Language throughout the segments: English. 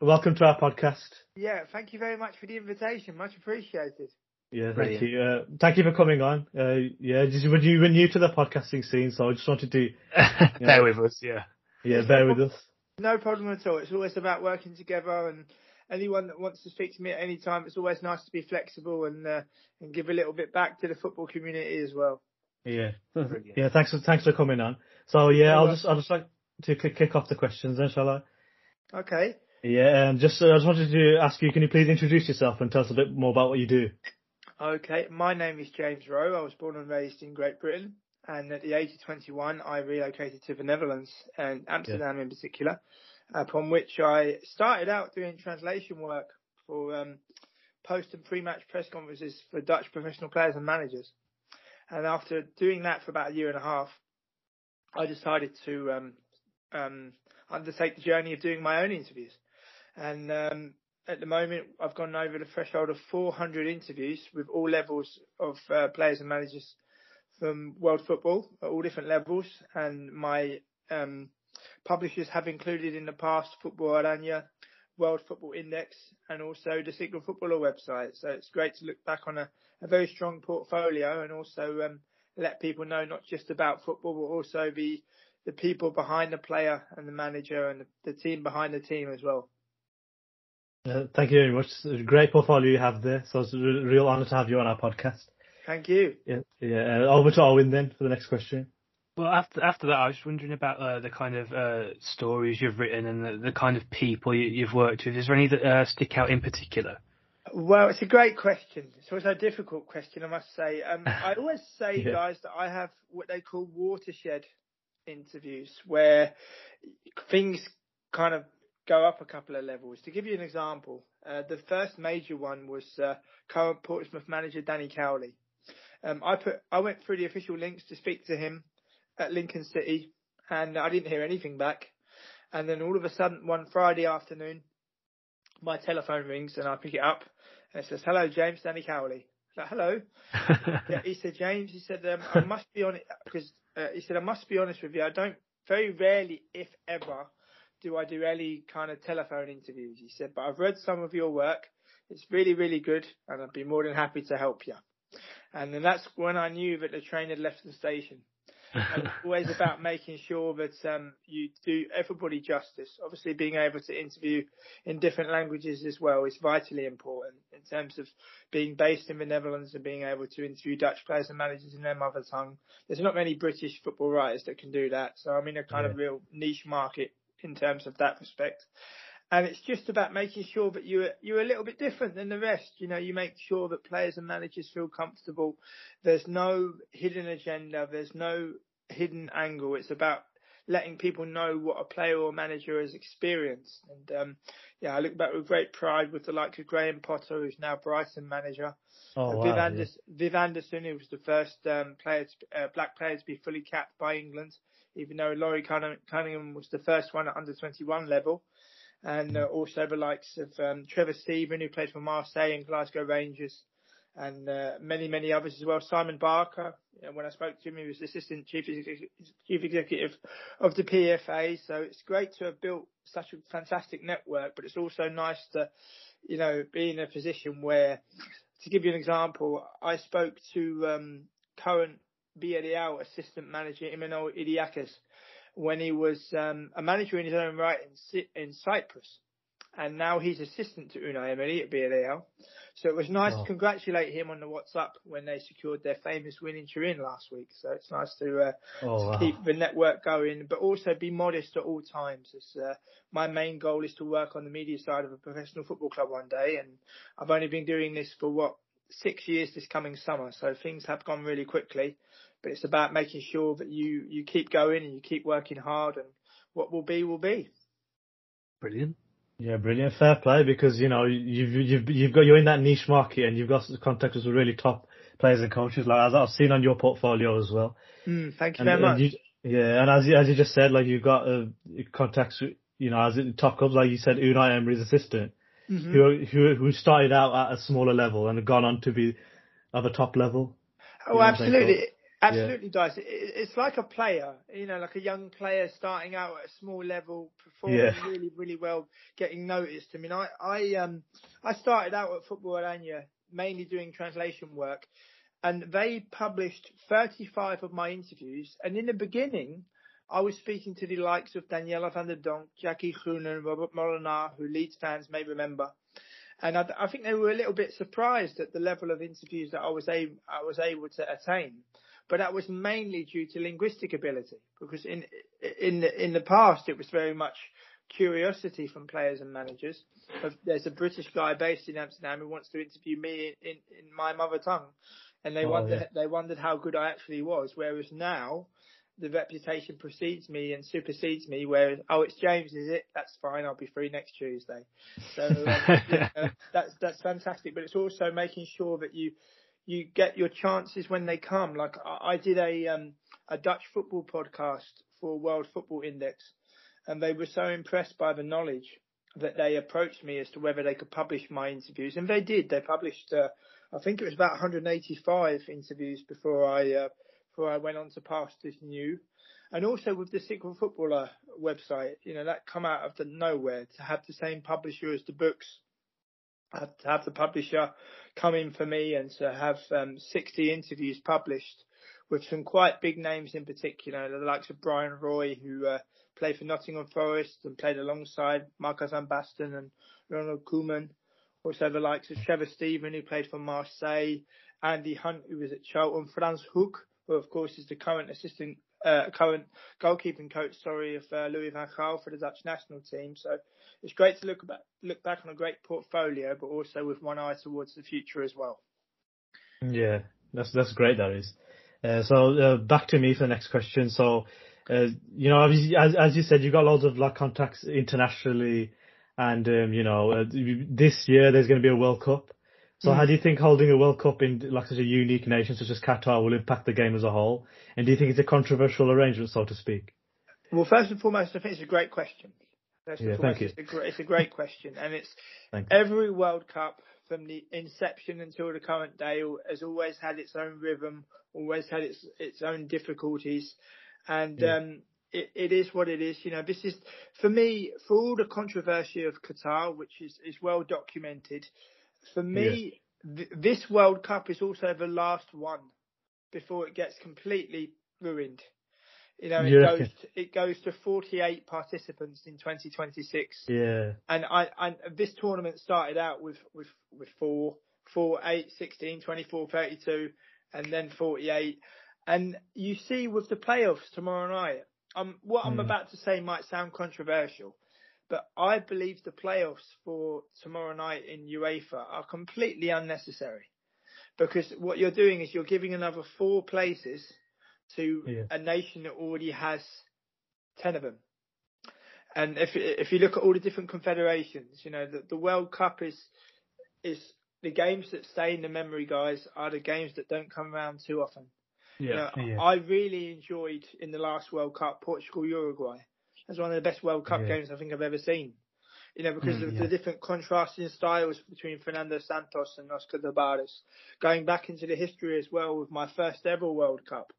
Welcome to our podcast. Yeah, thank you very much for the invitation. Much appreciated. Yeah, thank Brilliant. you. Uh, thank you for coming on. Uh, yeah, just when you were new to the podcasting scene, so I just wanted to, Bear with us, yeah. yeah, bear with us. No problem at all. It's always about working together and anyone that wants to speak to me at any time, it's always nice to be flexible and uh, and give a little bit back to the football community as well. Yeah, Brilliant. yeah. Thanks for thanks for coming on. So yeah, You're I'll welcome. just I'll just like to kick kick off the questions then, shall I? Okay. Yeah, and just uh, I just wanted to ask you, can you please introduce yourself and tell us a bit more about what you do? Okay. My name is James Rowe. I was born and raised in Great Britain. And at the age of 21, I relocated to the Netherlands and Amsterdam in particular, upon which I started out doing translation work for um, post and pre-match press conferences for Dutch professional players and managers. And after doing that for about a year and a half, I decided to um, um, undertake the journey of doing my own interviews. And um, at the moment, I've gone over the threshold of 400 interviews with all levels of uh, players and managers from world football at all different levels. And my um, publishers have included in the past Football Oranje, World Football Index, and also the Secret Footballer website. So it's great to look back on a, a very strong portfolio and also um, let people know not just about football, but also the the people behind the player and the manager and the, the team behind the team as well. Uh, thank you very much. Great portfolio you have there, so it's a real honour to have you on our podcast. Thank you. Yeah, yeah. Uh, over to Owen then for the next question. Well, after after that, I was just wondering about uh, the kind of uh, stories you've written and the, the kind of people you, you've worked with. Is there any that uh, stick out in particular? Well, it's a great question. It's also a difficult question, I must say. Um, I always say, Yeah. guys, that I have what they call watershed interviews, where things kind of go up a couple of levels. To give you an example, uh, the first major one was uh, current Portsmouth manager Danny Cowley. Um, I put, I went through the official links to speak to him at Lincoln City, and I didn't hear anything back. And then all of a sudden, one Friday afternoon, my telephone rings and I pick it up and it says, "Hello, James, Danny Cowley." Like, "Hello." Yeah, he said, "James," he said, um, "I must be honest because uh, he said I must be honest with you. I don't very rarely, if ever, do I do any kind of telephone interviews." He said, "But I've read some of your work. It's really, really good, and I'd be more than happy to help you." And then that's when I knew that the train had left the station it's always about making sure that um, you do everybody justice. Obviously, being able to interview in different languages as well is vitally important in terms of being based in the Netherlands and being able to interview Dutch players and managers in their mother tongue. There's not many British football writers that can do that, so I'm in a kind of real niche market in terms of that respect. And it's just about making sure that you're you're a little bit different than the rest. You know, you make sure that players and managers feel comfortable. There's no hidden agenda. There's no hidden angle. It's about letting people know what a player or manager has experienced. And um, yeah, I look back with great pride with the likes of Graham Potter, who's now Brighton manager, Oh wow. Viv, yeah. Viv Anderson, who was the first um, player, to, uh, black player to be fully capped by England, even though Laurie Cunningham was the first one at under 21 level. And uh, also the likes of um, Trevor Steven, who played for Marseille and Glasgow Rangers, and uh, many, many others as well. Simon Barker, you know, when I spoke to him, he was assistant chief chief executive of the PFA. So it's great to have built such a fantastic network, but it's also nice to, you know, be in a position where, to give you an example, I spoke to um, current Villarreal assistant manager Imanol Idiakez when he was um, a manager in his own right in, in Cyprus. And now he's assistant to Unai Emery at Villarreal. So it was nice Wow. to congratulate him on the WhatsApp when they secured their famous win in Turin last week. So it's nice to uh, Oh wow. keep the network going, but also be modest at all times. As uh, my main goal is to work on the media side of a professional football club one day, and I've only been doing this for what six years this coming summer, so things have gone really quickly. But it's about making sure that you you keep going and you keep working hard, and what will be will be. Brilliant. Yeah, brilliant. Fair play because you know you've you've you've got you're in that niche market and you've got contacts with really top players and coaches. Like as I've seen on your portfolio as well. Mm, thank you And, very and much. you, yeah, and as you, as you just said, like you've got uh, contacts. You know, as in top clubs, like you said, Unai Emery's assistant, Mhm. who who who started out at a smaller level and have gone on to be of a top level. Oh, absolutely. Absolutely yeah. does. It's like a player, you know, like a young player starting out at a small level, performing yeah. really, really well, getting noticed. I mean, I, I, um, I started out at Football Oranje mainly doing translation work, and they published 35 of my interviews. And in the beginning, I was speaking to the likes of Daniela van der Donk, Jackie Groenen, Robert Molenaar, who Leeds fans may remember. And I, I, think they were a little bit surprised at the level of interviews that I was, able, I was able to attain. But that was mainly due to linguistic ability, because in in the, in the past it was very much curiosity from players and managers. There's a British guy based in Amsterdam who wants to interview me in, in my mother tongue, and they oh, wondered yeah. they wondered how good I actually was. Whereas now, the reputation precedes me and supersedes me. Whereas oh, it's James, is it? That's fine. I'll be free next Tuesday. So um, that's that's fantastic. But it's also making sure that you you get your chances when they come. Like I, I did a um, a Dutch football podcast for World Football Index, and they were so impressed by the knowledge that they approached me as to whether they could publish my interviews, and they did. They published, uh, I think it was about 185 interviews before I uh, before I went on to pass this new. And also with the Secret Footballer website, you know, that come out of the nowhere to have the same publisher as the books to have the publisher come in for me and to have um, 60 interviews published with some quite big names in particular, the likes of Bryan Roy, who uh, played for Nottingham Forest and played alongside Marco van Basten and Ronald Koeman. Also the likes of Trevor Steven, who played for Marseille, Andy Hunt, who was at Charlton, Frans Hoek, who of course is the current assistant uh, current goalkeeping coach, sorry, of uh, Louis van Gaal for the Dutch national team. So it's great to look back, look back on a great portfolio, but also with one eye towards the future as well. Yeah, that's that's great. That is. Uh, so uh, back to me for the next question. So, uh, you know, as, as you said, you got loads of like contacts internationally, and um, you know, uh, this year there's going to be a World Cup. So mm. how do you think holding a World Cup in like such a unique nation such as Qatar will impact the game as a whole? And do you think it's a controversial arrangement, so to speak? Well, first and foremost, I think it's a great question. First yeah, thank you. It's a, it's a great question, and it's every World Cup from the inception until the current day has always had its own rhythm, always had its its own difficulties, and yeah. um, it, it is what it is. You know, this is for me for all the controversy of Qatar, which is is well documented for me, th- this World Cup is also the last one before it gets completely ruined. You know, it yeah. goes to, it goes to 48 participants in 2026. Yeah. And I, I this tournament started out with with with four, four, eight, 16, 24, 32, and then 48. And you see with the playoffs tomorrow night, um, what mm. I'm hmm. about to say might sound controversial, but I believe the playoffs for tomorrow night in UEFA are completely unnecessary because what you're doing is you're giving another four places to yeah. a nation that already has 10 of them. And if if you look at all the different confederations, you know, the, the World Cup is is the games that stay in the memory, guys, are the games that don't come around too often. Yeah, you know, yeah. I really enjoyed in the last World Cup Portugal Uruguay. That's one of the best World Cup yeah. games I think I've ever seen. You know, because mm, of yeah. the different contrasting styles between Fernando Santos and Oscar Tabarez. Going back into the history as well with my first ever World Cup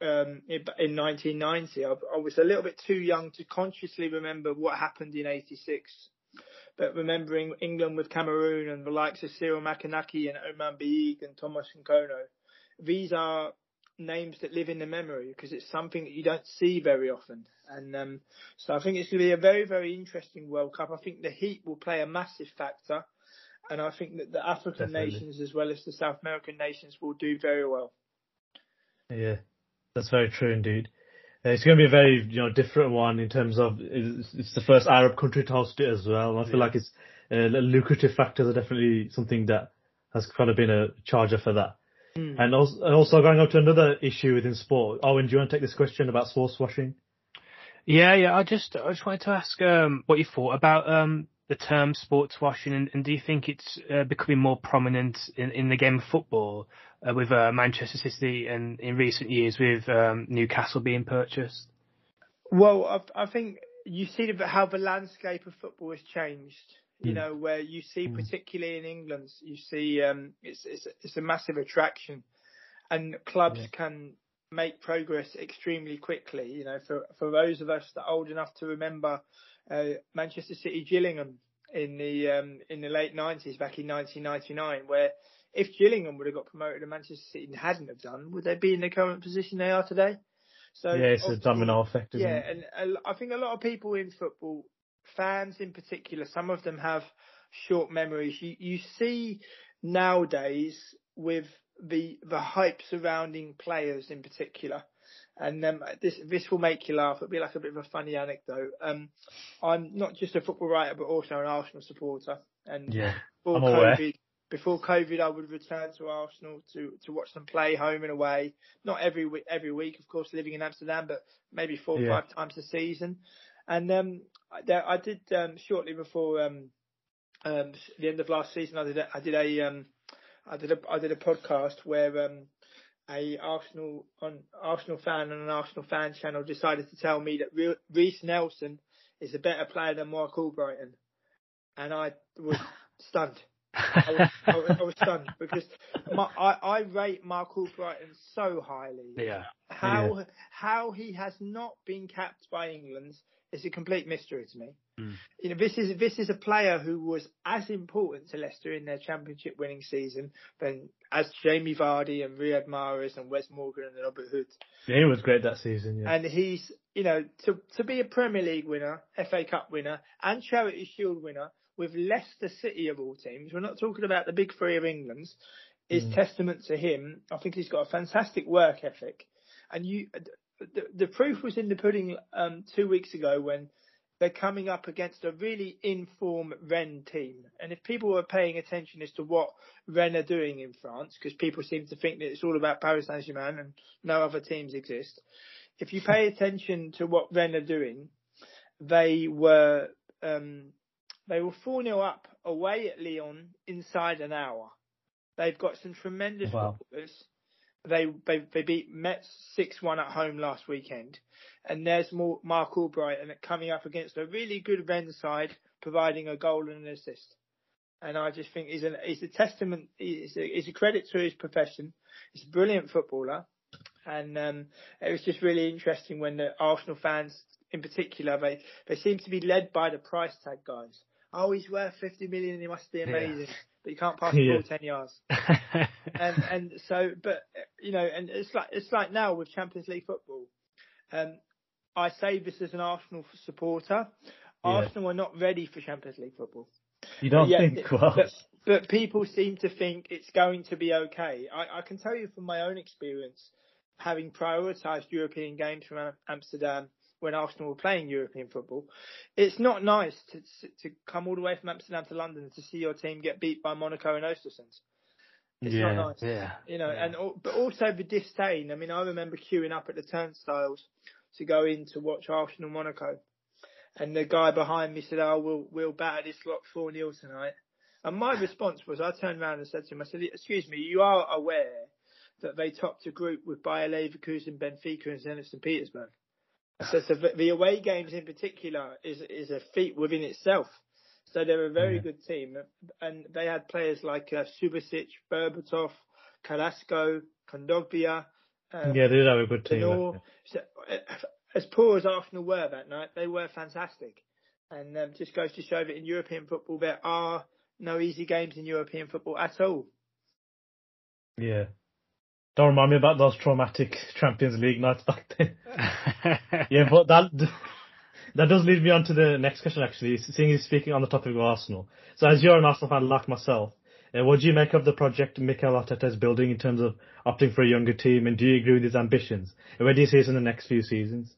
um, in, in 1990. I, I was a little bit too young to consciously remember what happened in 86 but remembering England with Cameroon and the likes of Cyrille Makanaky and Omam Biyik and Thomas Nkono, these are names that live in the memory because it's something that you don't see very often. And um, so I think it's going to be a very, very interesting World Cup. I think the heat will play a massive factor. And I think that the African Definitely. nations as well as the South American nations will do very well. Yeah, that's very true indeed. Uh, it's going to be a very you know different one in terms of it's, it's the first Arab country to host it as well. And I feel yeah. like it's uh, lucrative factors are definitely something that has kind of been a charger for that. Mm. And also, also going on to another issue within sport. Owen, do you want to take this question about sports washing? Yeah, yeah. I just I just wanted to ask um, what you thought about um, the term sports washing, and, and do you think it's uh, becoming more prominent in, in the game of football uh, with uh, Manchester City and in recent years with um, Newcastle being purchased? Well, I, I think you see how the landscape of football has changed you mm. know, where you see, mm. particularly in England, you see um, it's, it's it's a massive attraction, and clubs yeah. can make progress extremely quickly. You know, for for those of us that are old enough to remember uh, Manchester City Gillingham in the um, in the late nineties, back in 1999, where if Gillingham would have got promoted and Manchester City hadn't have done, would they be in the current position they are today? So yeah, it's a domino effect. yeah, it? and I think a lot of people in football, fans in particular, some of them have short memories. You you see nowadays with the the hype surrounding players in particular. And um, this this will make you laugh. It'll be like a bit of a funny anecdote. Um, I'm not just a football writer, but also an Arsenal supporter. And yeah, before I'm COVID, aware. before COVID, I would return to Arsenal to to watch them play home and away. Not every week, every week, of course, living in Amsterdam, but maybe four or yeah. five times a season. And um, I, I did um, shortly before um, um, the end of last season. I did a, I did a um, I did a I did a podcast where um, a Arsenal on Arsenal fan on an Arsenal fan channel decided to tell me that Reiss Nelson is a better player than Marc Albrighton, and I was stunned. I, was, I, was, I was stunned because my, I, I rate Marc Albrighton so highly. Yeah. How yeah. how he has not been capped by England is a complete mystery to me. Mm. You know, this is this is a player who was as important to Leicester in their championship winning season than as Jamie Vardy and Riyad Mahrez and Wes Morgan and Robert Huth. Yeah, he was great that season. Yeah. And he's you know to to be a Premier League winner, FA Cup winner, and Charity Shield winner with Leicester City of all teams. We're not talking about the big three of England. Is mm. testament to him. I think he's got a fantastic work ethic, and you. The, the proof was in the pudding um, two weeks ago when they're coming up against a really informed Rennes team. And if people were paying attention as to what Rennes are doing in France, because people seem to think that it's all about Paris Saint Germain and no other teams exist, if you pay attention to what Rennes are doing, they were um, they were 4 0 up away at Lyon inside an hour. They've got some tremendous wow. footballers. They, they they beat Metz six one at home last weekend, and there's more Marc Albrighton coming up against a really good Rennes side, providing a goal and an assist. And I just think he's a he's a testament. He's a, he's a credit to his profession. He's a brilliant footballer, and um, it was just really interesting when the Arsenal fans, in particular, they they seem to be led by the price tag guys. Oh, he's worth 50 million. He must be amazing. Yeah but you can't pass the yeah. ball ten yards. and and so, but you know, and it's like it's like now with Champions League football. Um, I say this as an Arsenal supporter. Yeah. Arsenal are not ready for Champions League football. You don't yet, think? Well, but, but, people seem to think it's going to be okay. I, I can tell you from my own experience, having prioritised European games from Amsterdam when Arsenal were playing European football. It's not nice to to come all the way from Amsterdam to London to see your team get beat by Monaco and Ostersund. It's yeah, not nice. Yeah, you know, yeah. and but also the disdain. I mean, I remember queuing up at the turnstiles to go in to watch Arsenal Monaco, and the guy behind me said, "Oh, we'll we'll batter this lot four 0 tonight." And my response was, I turned around and said to him, I said, "Excuse me, you are aware that they topped a group with Bayer Leverkusen, Benfica, and Zenit St. Petersburg." So, so the away games in particular is is a feat within itself. So they're a very yeah. good team, and they had players like uh, Subasic, Berbatov, Carrasco, Kondogbia. Um, yeah, they did have a good team. So, uh, as poor as Arsenal were that night, they were fantastic, and um, just goes to show that in European football there are no easy games in European football at all. Yeah, don't remind me about those traumatic Champions League nights back then. yeah, but that that does lead me on to the next question. Actually, seeing you speaking on the topic of Arsenal. So, as you're an Arsenal fan like myself, uh, what do you make of the project Mikel Arteta is building in terms of opting for a younger team, and do you agree with his ambitions? And where do you see us in the next few seasons?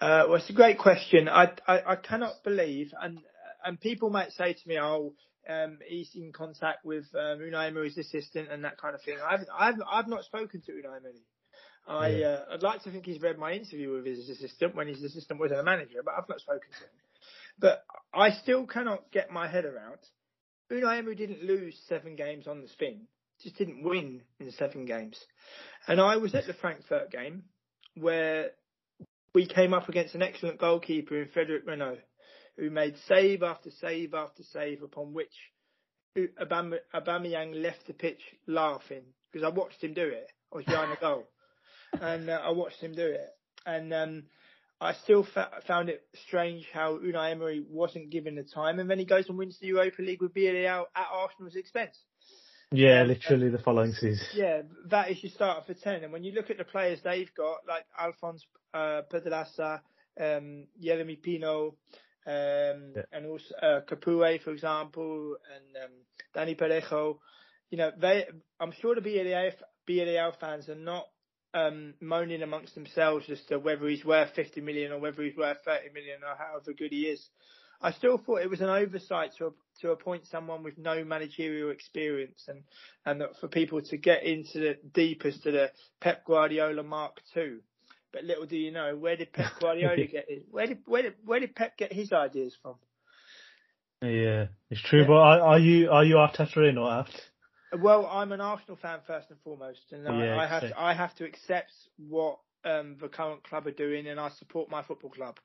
Uh, well, it's a great question. I, I, I cannot believe, and and people might say to me, "Oh, um, he's in contact with um, Unai Emery's assistant and that kind of thing. I've I've I've not spoken to Unai Emery. I yeah. uh, I'd like to think he's read my interview with his assistant when his assistant was a manager, but I've not spoken to him. But I still cannot get my head around. Unai Emery didn't lose seven games on the spin, just didn't win in seven games. And I was at the Frankfurt game where we came up against an excellent goalkeeper in Frederik Rønnow who made save after save after save, upon which Aubameyang left the pitch laughing because I watched him do it. I was behind the goal, and uh, I watched him do it, and um, I still fa- found it strange how Unai Emery wasn't given the time, and then he goes and wins the Europa League with Villarreal at Arsenal's expense. Yeah, literally the following season. Yeah, that is your starter for 10. And when you look at the players they've got, like Alphonse uh, Pedraza, um, Yeremy Pino, um, yeah. and also uh, Capoue, for example, and um, Dani Parejo, you know, they, I'm sure the Villarreal, Villarreal fans are not um, moaning amongst themselves as to whether he's worth 50 million or whether he's worth 30 million or however good he is. I still thought it was an oversight to to appoint someone with no managerial experience and and for people to get into the deepest to the Pep Guardiola Mark II. But little do you know, where did Pep Guardiola get his, where did where did where did Pep get his ideas from? Yeah, it's true. Yeah. But are, are you are you Arteta in or out? Well, I'm an Arsenal fan first and foremost, and yeah, I, I have to, I have to accept what um, the current club are doing, and I support my football club,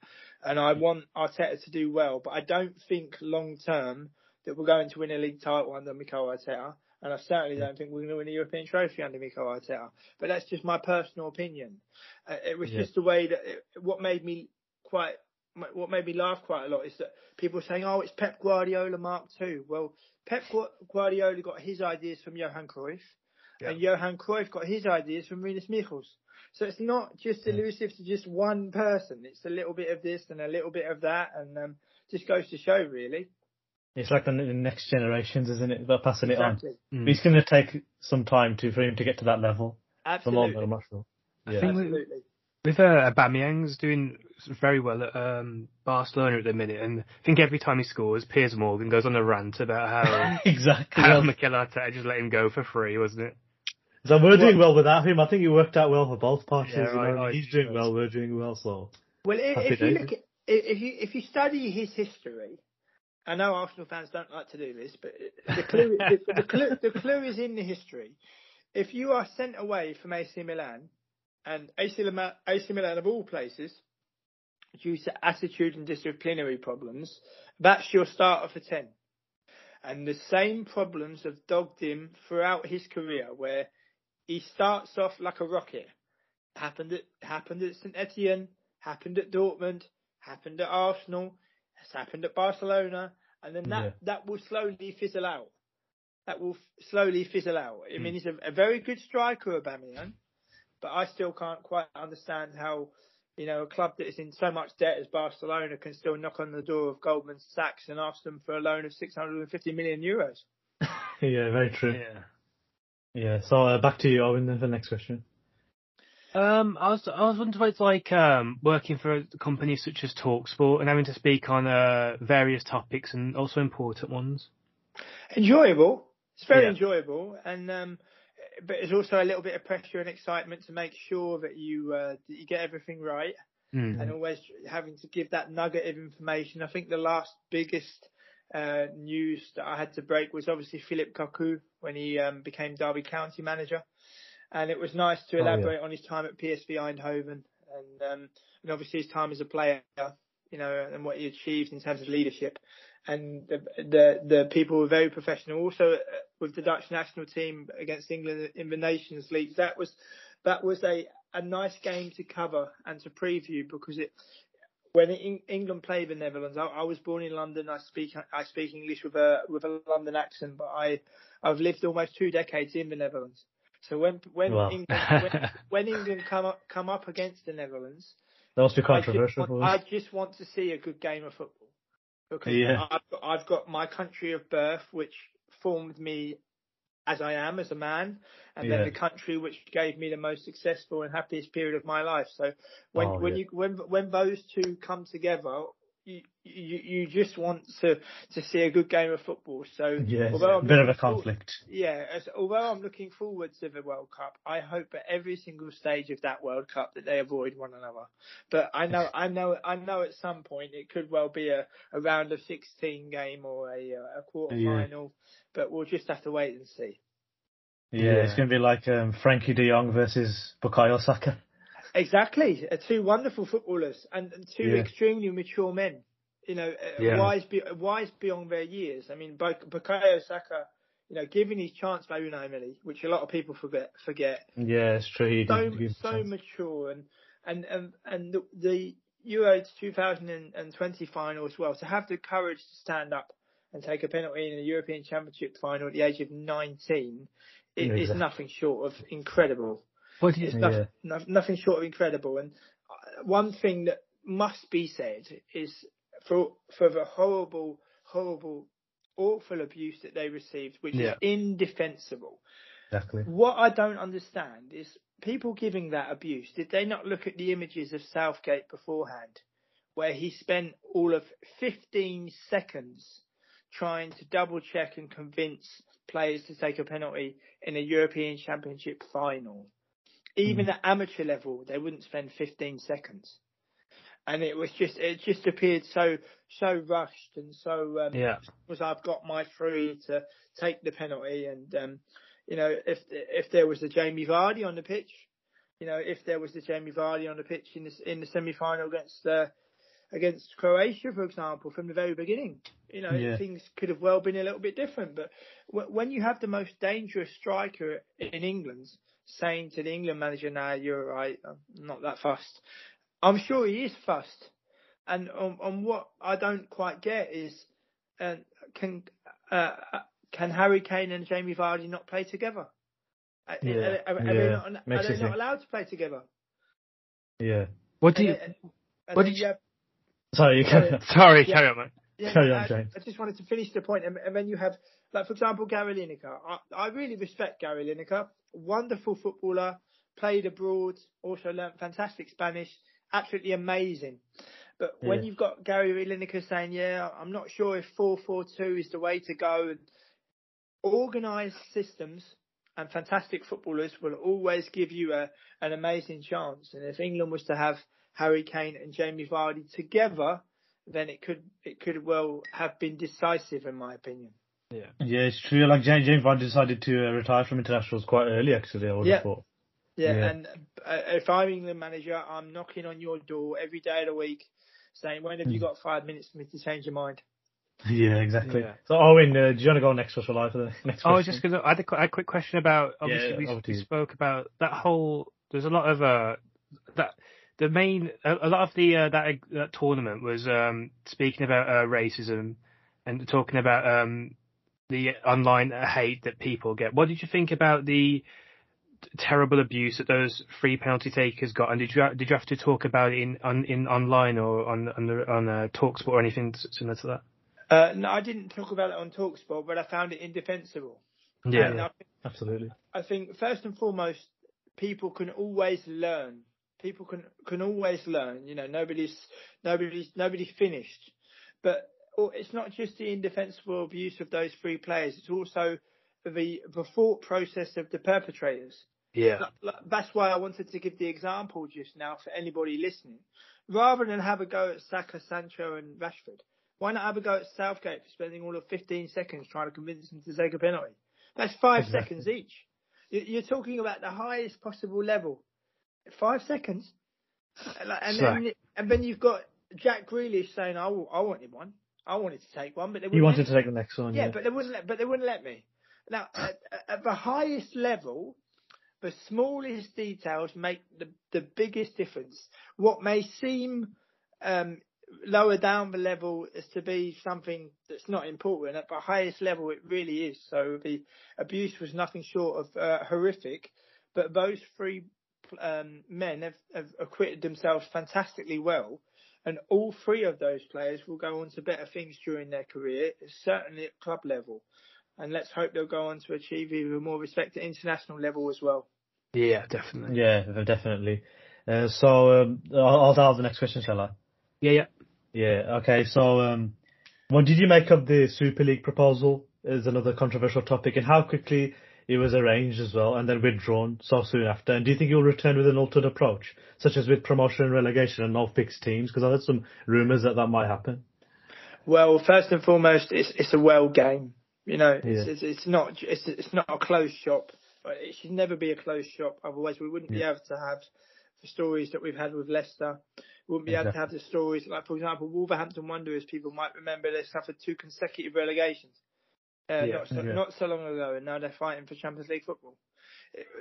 and I want Arteta to do well. But I don't think long term that we're going to win a league title under Mikel Arteta, and I certainly don't think we're going to win a European trophy under Mikel Arteta. But that's just my personal opinion. Uh, it was yeah. just the way that it, what made me quite what made me laugh quite a lot is that people were saying, "Oh, it's Pep Guardiola Mark II." Well, Pep Guardiola got his ideas from Johan Cruyff, yeah. and Johan Cruyff got his ideas from Rinus Michels. So it's not just elusive to just one person. It's a little bit of this and a little bit of that, and um, just goes to show, really. It's like the next generations, isn't it? They're passing exactly. it on. Mm. It's going to take some time to for him to get to that level. Absolutely. I'm not sure. Yeah. I think Absolutely. With uh, Aubameyang's doing very well at um, Barcelona at the minute, and I think every time he scores, Piers Morgan goes on a rant about how exactly how Mikel Arteta just let him go for free, wasn't it? So we're doing well without him. I think he worked out well for both parties. Yeah, right, you know? He's doing well. We're doing well. So well, if, if you look at, if you if you study his history, I know Arsenal fans don't like to do this, but the clue the, the, clue the clue is in the history. If you are sent away from AC Milan and AC Milan, AC Milan of all places, due to attitude and disciplinary problems, that's your starter for 10. And the same problems have dogged him throughout his career, where he starts off like a rocket. Happened at happened at St Etienne, happened at Dortmund, happened at Arsenal, has happened at Barcelona, and then that yeah. that will slowly fizzle out. That will f- slowly fizzle out. I mean, hmm. he's a, a very good striker, Aubameyang, but I still can't quite understand how, you know, a club that is in so much debt as Barcelona can still knock on the door of Goldman Sachs and ask them for a loan of 650 million euros. yeah, very true. Yeah. Yeah. So uh, back to you, Owen, for the next question. Um, I was I was wondering what it's like um, working for companies such as Talksport and having to speak on uh, various topics and also important ones. Enjoyable. It's very yeah. enjoyable, and um, but there's also a little bit of pressure and excitement to make sure that you uh, that you get everything right, mm. and always having to give that nugget of information. I think the last biggest uh, news that I had to break was obviously Philip Cocu when he um, became Derby County manager, and it was nice to elaborate oh, yeah. on his time at PSV Eindhoven and um, and obviously his time as a player, you know, and what he achieved in terms of leadership and the, the the people were very professional. Also uh, with the Dutch national team against England in the Nations League, that was that was a a nice game to cover and to preview because it when England played the Netherlands, I, I, was born in London. I speak I speak English with a with a London accent, but I I've lived almost two decades in the Netherlands. So when when wow. England when, when, England come up come up against the Netherlands, that must be controversial. I just, want, I just want to see a good game of football because yeah. I've, got, I've got my country of birth, which formed me as I am as a man, and yeah. then the country which gave me the most successful and happiest period of my life. So when oh, when yeah. you when when those two come together, you, you you just want to to see a good game of football. So yeah, a bit of a conflict. Forward, yeah, as, although I'm looking forward to the World Cup, I hope at every single stage of that World Cup that they avoid one another. But I know I know I know at some point it could well be a, a round of 16 game or a a quarter final, but we'll just have to wait and see. Yeah, yeah. it's going to be like um, Frenkie De Jong versus Bukayo Saka. Exactly, uh, two wonderful footballers and, and two yeah. extremely mature men. You know, uh, yeah. wise wise beyond their years. I mean, Bukayo Saka you know, giving his chance by Unai Emery, which a lot of people forget. Forget. Yeah, it's true. So so chance. mature and and and and the, the Euro 2020 final as well. To have the courage to stand up and take a penalty in a European Championship final at the age of 19 it Yeah, is exactly. nothing short of incredible. What It's Yeah. nothing, no- nothing short of incredible. And uh, one thing that must be said is for for the horrible, horrible, awful abuse that they received, which Yeah. is indefensible. Exactly. What I don't understand is people giving that abuse. Did they not look at the images of Southgate beforehand, where he spent all of 15 seconds trying to double check and convince players to take a penalty in a European Championship final? Even at amateur level, they wouldn't spend 15 seconds. And it was just, it just appeared so, so rushed and so, um, yeah. was I've got my three to take the penalty, and um, you know if if there was a Jamie Vardy on the pitch, you know if there was a Jamie Vardy on the pitch in the in the semi final against uh, against Croatia, for example, from the very beginning, you know Yeah. things could have well been a little bit different. But w- when you have the most dangerous striker in England saying to the England manager, "Now you're right, I'm not that fussed," I'm sure he is fussed. And on, on what I don't quite get is, uh, can uh, can Harry Kane and Jamie Vardy not play together? Are- Yeah, Are, are, are they yeah. not, are they not allowed to play together? Yeah. What do you? And and what did you- have- Sorry, you Sorry. Yeah. carry on, mate. Yeah, Carry on, I, James. I just wanted to finish the point, and, and then you have, like for example, Gary Lineker. I, I really respect Gary Lineker. Wonderful footballer, played abroad, also learnt fantastic Spanish, absolutely amazing. But when you've got Gary Lineker saying, "Yeah, I'm not sure if four four two is the way to go," and organised systems and fantastic footballers will always give you a, an amazing chance. And if England was to have Harry Kane and Jamie Vardy together, then it could it could well have been decisive, in my opinion. Yeah. Yeah, it's true. Like James, James Vardy decided to uh, retire from internationals quite early, actually. I would Yeah. have thought. Yeah, Yeah. and uh, if I'm England manager, I'm knocking on your door every day of the week, saying, "When have you Mm. got five minutes for me to change your mind?" Yeah, exactly. Yeah. So, Owen, uh, do you want to go next for life for the next question? I was just going to. I had a, qu- I had a quick question about. Obviously, Yeah, we, over to we spoke about that whole. There's a lot of uh that the main a, a lot of the uh, that that tournament was um speaking about uh, racism and talking about um the online hate that people get. What did you think about the terrible abuse that those free penalty takers got? And did you did you have to talk about it in on in online or on on the, on uh, Talksport or anything similar to that? Uh, no, I didn't talk about it on Talksport, but I found it indefensible. And I Absolutely. I think first and foremost, people can always learn. People can can always learn. You know, nobody's nobody's nobody's finished. But it's not just the indefensible abuse of those three players. It's also the the thought process of the perpetrators. yeah. That's why I wanted to give the example just now for anybody listening. Rather than have a go at Saka, Sancho, and Rashford, why not have a go at Southgate for spending all of 15 seconds trying to convince them to take a penalty? That's five seconds each. You- You're talking about the highest possible level. Five seconds. And then, and then you've got Jack Grealish saying, "I, I wanted one. I wanted to take one, but they You wanted to take the next one, yeah, yeah. but they wouldn't let. But they wouldn't let me. Now, at, at the highest level, the smallest details make the the biggest difference. What may seem um, lower down the level is to be something that's not important. At the highest level, it really is. So the abuse was nothing short of uh, horrific. But those three um, men have, have acquitted themselves fantastically well. And all three of those players will go on to better things during their career, certainly at club level. And let's hope they'll go on to achieve even more respect at international level as well. Yeah, definitely. Yeah, definitely. Uh, so um, I'll, I'll have the next question, shall I? Yeah, yeah. Yeah. Okay. So, um, what did you make of the Super League proposal? Is another controversial topic, and how quickly it was arranged as well, and then withdrawn so soon after. And do you think you'll return with an altered approach, such as with promotion and relegation and no fixed teams? Because I heard some rumours that that might happen. Well, first and foremost, it's it's a well game. You know, it's Yeah. it's, it's not it's it's not a closed shop. It should never be a closed shop. Otherwise, we wouldn't be able to have the stories that we've had with Leicester. We wouldn't be able to have the stories like, for example, Wolverhampton Wanderers. People might remember they suffered two consecutive relegations. Uh, Yeah. not so, Yeah. not so long ago, and now they're fighting for Champions League football.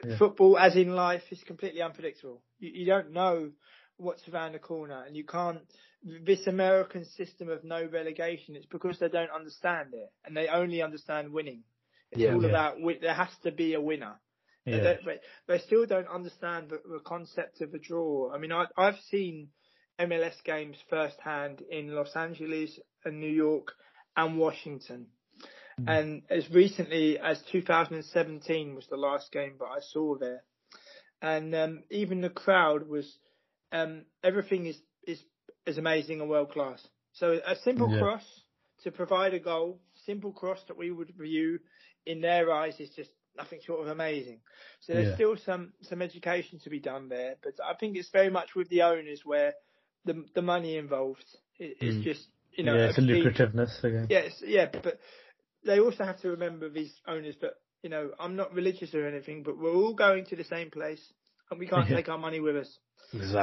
Yeah. Football, as in life, is completely unpredictable. You, you don't know what's around the corner, and you can't. This American system of no relegation, it's because they don't understand it, and they only understand winning. It's all about there has to be a winner. Yeah. they, they still don't understand the, the concept of a draw. I mean, I, I've seen MLS games firsthand in Los Angeles and New York and Washington. Mm. And as recently as 2017 was the last game that I saw there. And um, even the crowd was, um, everything is, is, is amazing and world class. So a simple Yeah. cross to provide a goal, simple cross that we would view in their eyes is just nothing short of amazing. So there's Yeah. still some, some education to be done there, but I think it's very much with the owners where the, the money involved is Mm. just, you know, yeah, it's a lucrativeness again. Yes, yeah, but they also have to remember these owners that you know I'm not religious or anything, but we're all going to the same place, and we can't Yeah. take our money with us.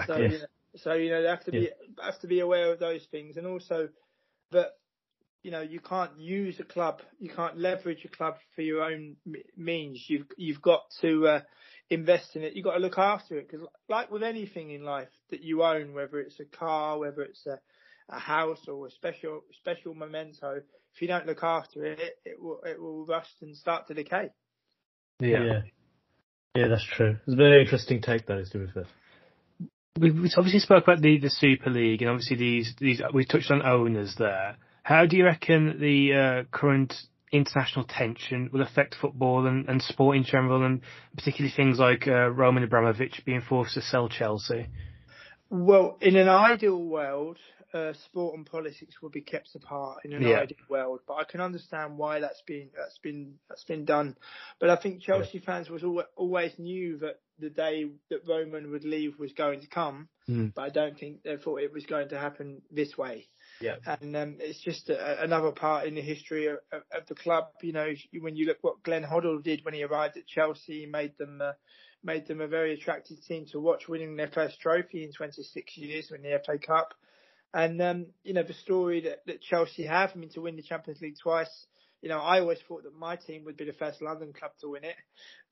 So, Exactly. you know, so you know they have to be have to be aware of those things, and also that you know you can't use a club, you can't leverage a club for your own means. You've you've got to uh, invest in it. You've got to look after it because, like with anything in life that you own, whether it's a car, whether it's a a house or a special special memento, if you don't look after it, it will it will rust and start to decay. Yeah. yeah. Yeah, that's true. It's a very interesting take, that is, to be fair. We, we obviously spoke about the, the Super League, and obviously these these we touched on owners there. How do you reckon the uh, current international tension will affect football and, and sport in general, and particularly things like uh, Roman Abramovich being forced to sell Chelsea? Well, in an ideal world, uh, sport and politics would be kept apart in an Yeah. ideal world, but I can understand why that's been that's been that's been done. But I think Chelsea fans was al- always knew that the day that Roman would leave was going to come, Mm. but I don't think they thought it was going to happen this way. Yeah. and um, it's just a, another part in the history of, of, of the club. You know, when you look what Glenn Hoddle did when he arrived at Chelsea, he made them uh, made them a very attractive team to watch, winning their first trophy in 26 years, winning the FA Cup. And um, you know the story that, that Chelsea have, I mean, to win the Champions League twice. You know, I always thought that my team would be the first London club to win it.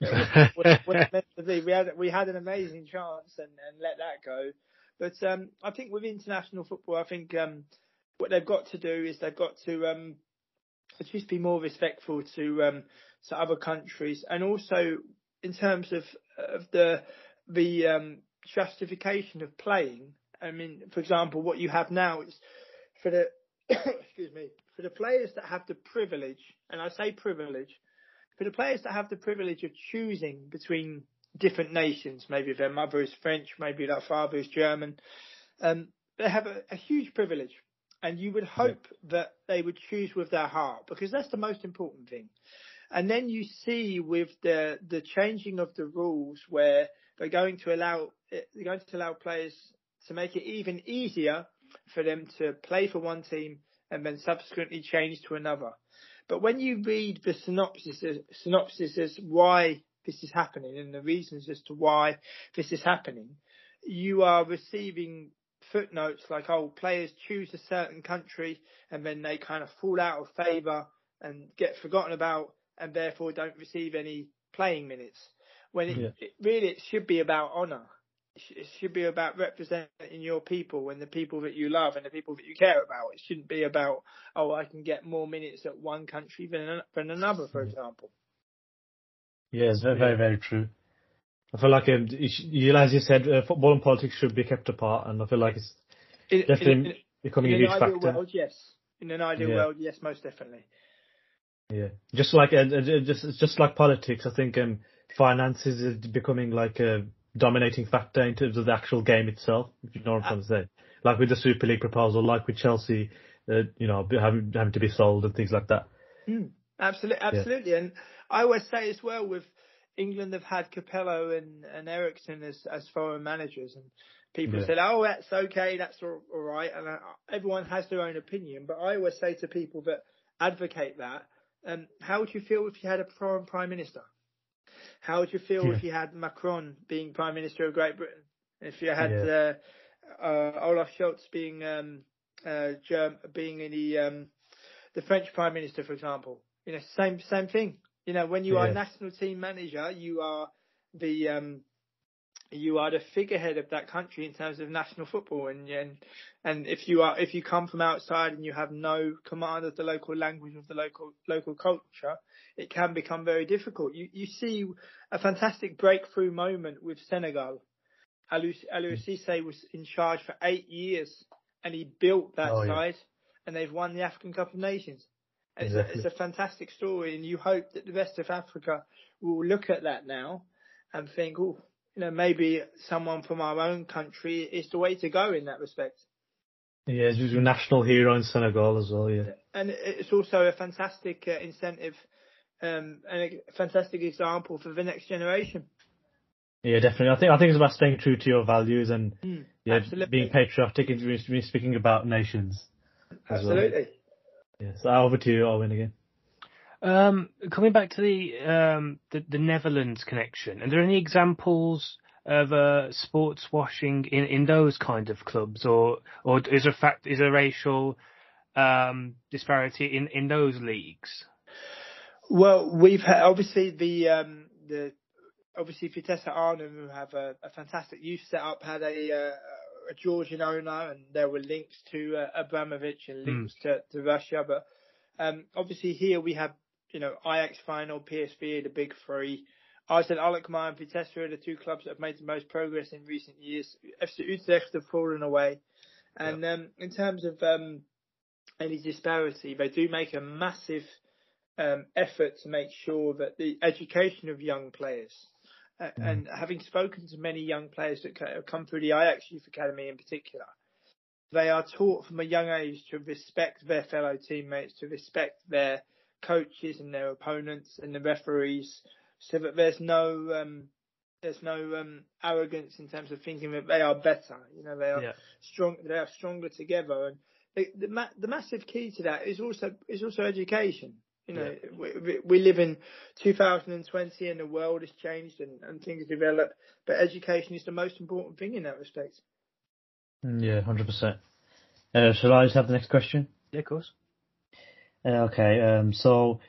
It wasn't- wasn't meant to be. We had we had an amazing chance and, and let that go. But um, I think with international football, I think um, what they've got to do is they've got to um, just be more respectful to um, to other countries, and also in terms of of the the um, justification of playing. I mean, for example, what you have now is for the excuse me for the players that have the privilege, and I say privilege, for the players that have the privilege of choosing between different nations, maybe their mother is French, maybe their father is German, um, they have a, a huge privilege. And you would hope that they would choose with their heart because that's the most important thing. And then you see with the the changing of the rules where they're going to allow they're going to allow players to make it even easier for them to play for one team and then subsequently change to another. But when you read the synopsis, uh, synopsis as why this is happening and the reasons as to why this is happening, you are receiving footnotes like, oh, players choose a certain country and then they kind of fall out of favour and get forgotten about and therefore don't receive any playing minutes. When it, Yeah. it really it should be about honour. It should be about representing your people and the people that you love and the people that you care about. It shouldn't be about, oh, I can get more minutes at one country than, than another, for example. Yeah, it's very, very, very true. I feel like, um, you, as you said, uh, football and politics should be kept apart, and I feel like it's In, definitely in, in, becoming in a an huge ideal factor. world, yes. In an ideal Yeah. world, yes, most definitely. Yeah, just like uh, uh, just just like politics, I think um, finances is becoming like a dominating factor in terms of the actual game itself. If you know what I'm trying to say, like with the Super League proposal, like with Chelsea, uh, you know, having having to be sold and things like that. Absolutely, absolutely. And I always say as well with England they've had Capello and, and Eriksson as, as foreign managers and people Yeah. said, oh, that's okay, that's all, all right. And uh, everyone has their own opinion. But I always say to people that advocate that, um, how would you feel if you had a foreign prime minister? How would you feel Yeah. if you had Macron being prime minister of Great Britain? If you had Yeah. uh, uh, Olaf Scholz being um, uh, Germ- being in the um, the French prime minister, for example? You know, same same thing. You know, when you are Yeah. a national team manager, you are the um, you are the figurehead of that country in terms of national football, and and and if you are if you come from outside and you have no command of the local language of the local local culture, it can become very difficult. You you see a fantastic breakthrough moment with Senegal. Aliou Aliou hmm. Cisse was in charge for eight years, and he built that Oh, yeah. side, and they've won the African Cup of Nations. It's, a, it's a fantastic story, and you hope that the rest of Africa will look at that now and think, oh, you know, maybe someone from our own country is the way to go in that respect. Yeah, he's a national hero in Senegal as well. Yeah. And it's also a fantastic uh, incentive um, and a fantastic example for the next generation. Yeah, definitely. I think I think it's about staying true to your values and Mm, yeah, absolutely. being patriotic and speaking about nations. as well. Absolutely. Yeah. So over to you, Owen, again. Um, coming back to the um, the, the Netherlands connection, are there any examples of uh, sports washing in, in those kind of clubs, or or is there fact is there racial um, disparity in, in those leagues? Well, we've had obviously the um, the obviously Vitesse Arnhem, who have a, a fantastic youth setup, had a, uh, a Georgian owner, and there were links to uh, Abramovich and links to, to Russia. But um, obviously here we have you know Ajax Feyenoord, PSV, the big three. AZ Alkmaar and Vitesse are the two clubs that have made the most progress in recent years. FC Utrecht have fallen away, and um, in terms of um, any disparity, they do make a massive um, effort to make sure that the education of young players, uh, Mm. and having spoken to many young players that have come through the Ajax Youth Academy in particular, they are taught from a young age to respect their fellow teammates, to respect their coaches and their opponents and the referees, so that there's no um, there's no um, arrogance in terms of thinking that they are better. You know, they are Yeah. strong. They are stronger together, and the the, ma- the massive key to that is also is also education. You know, we, we- we live in 2020 and the world has changed and, and things develop, but education is the most important thing in that respect. Mm, Yeah, hundred percent. Uh, shall I just have the next question? Yeah, of course. Uh, okay. Um. So.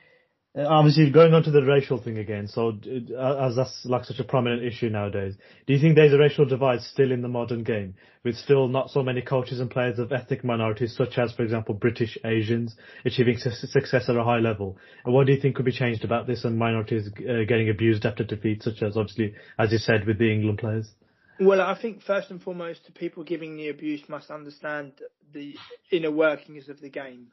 Uh, obviously, going on to the racial thing again. So, uh, as that's like such a prominent issue nowadays, do you think there's a racial divide still in the modern game, with still not so many coaches and players of ethnic minorities, such as, for example, British Asians, achieving success at a high level? And what do you think could be changed about this and minorities uh, getting abused after defeat, such as obviously, as you said, with the England players? Well, I think first and foremost, the people giving the abuse must understand the inner workings of the game.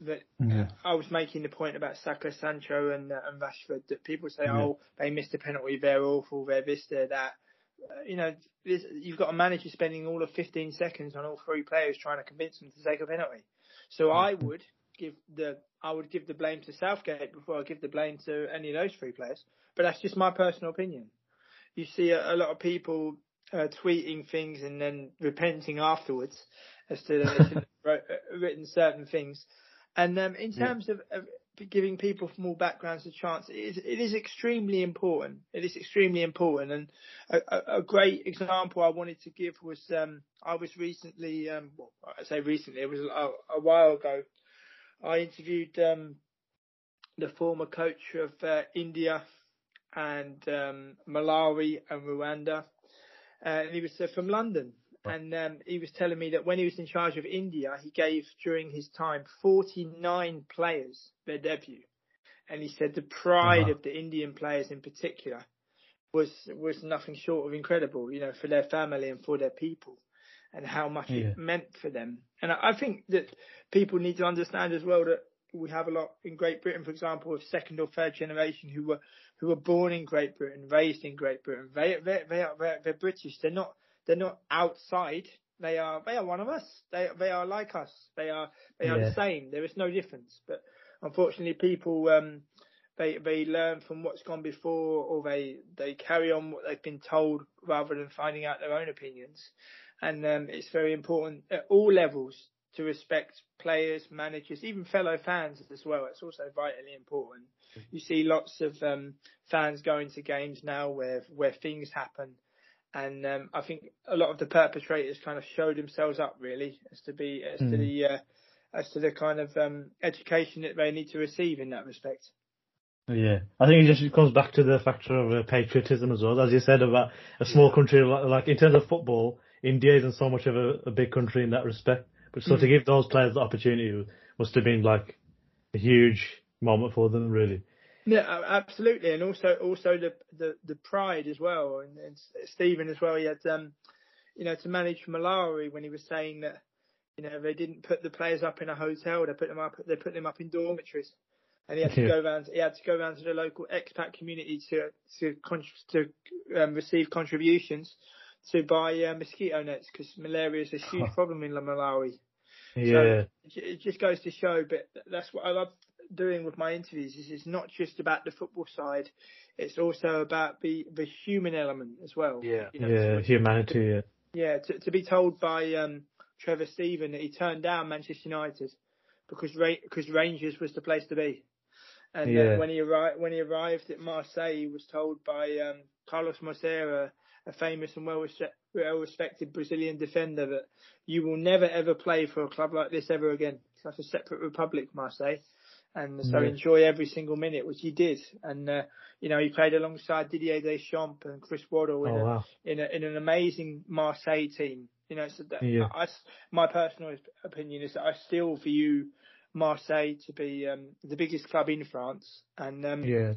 That Yeah. I was making the point about Saka, Sancho, and, uh, and Rashford. That people say, Yeah. "Oh, they missed a penalty. They're awful. They're this, they're that." Uh, you know, this, you've got a manager spending all of 15 seconds on all three players trying to convince them to take a penalty. So I would give the I would give the blame to Southgate before I give the blame to any of those three players. But that's just my personal opinion. You see a, a lot of people uh, tweeting things and then repenting afterwards as to they've uh, written certain things. And um, in Yeah. terms of, of giving people from all backgrounds a chance, it is, it is extremely important. It is extremely important. And a, a, a great example I wanted to give was um, I was recently, um, well, I say recently, it was a, a while ago. I interviewed um, the former coach of uh, India and um, Malawi and Rwanda. Uh, and he was uh, from London. And um, he was telling me that when he was in charge of India, he gave during his time 49 players their debut. And he said the pride Wow. of the Indian players in particular was was nothing short of incredible, you know, for their family and for their people and how much Yeah. it meant for them. And I I think that people need to understand as well that we have a lot in Great Britain, for example, of second or third generation who were who were born in Great Britain, raised in Great Britain. They they they are they're, they're British. They're not they're not outside. They are they are one of us. They they are like us. They are they are Yeah. the same. There is no difference. But unfortunately, people um they they learn from what's gone before, or they they carry on what they've been told rather than finding out their own opinions. And um, it's very important at all levels to respect players, managers, even fellow fans as well. It's also vitally important. You see lots of um, fans going to games now where where things happen, and um, I think a lot of the perpetrators kind of showed themselves up really as to be as to Mm. the uh, as to the kind of um, education that they need to receive in that respect. Yeah, I think it just comes back to the factor of uh, patriotism as well, as you said about a small country like, like, in terms of football. India isn't so much of a, a big country in that respect, but so mm. to give those players the opportunity must have been like a huge moment for them, really. Yeah, absolutely, and also also the the, the pride as well, and, and Stephen as well. He had um, you know, to manage Malawi when he was saying that you know they didn't put the players up in a hotel, they put them up they put them up in dormitories and he had to yeah. go around. He had to go around to the local expat community to to to um, receive contributions to buy uh, mosquito nets because malaria is a huge problem in Malawi. Yeah, so it just goes to show. But that's what I love doing with my interviews. Is it's not just about the football side; it's also about the the human element as well. Yeah, you know, yeah, humanity. yeah, yeah. To, to be told by um, Trevor Steven that he turned down Manchester United because because Rangers was the place to be. And uh, yeah. uh, when he arrived, when he arrived at Marseille, he was told by um, Carlos Moceira, a famous and well respected Brazilian defender, that you will never ever play for a club like this ever again. It's like a separate republic, Marseille. And so enjoy every single minute, which he did. And, uh, you know, he played alongside Didier Deschamps and Chris Waddle in, oh, wow. in, a, in an amazing Marseille team. You know, so that, yeah. I, my personal opinion is that I still view Marseille to be um, the biggest club in France, and um, yeah,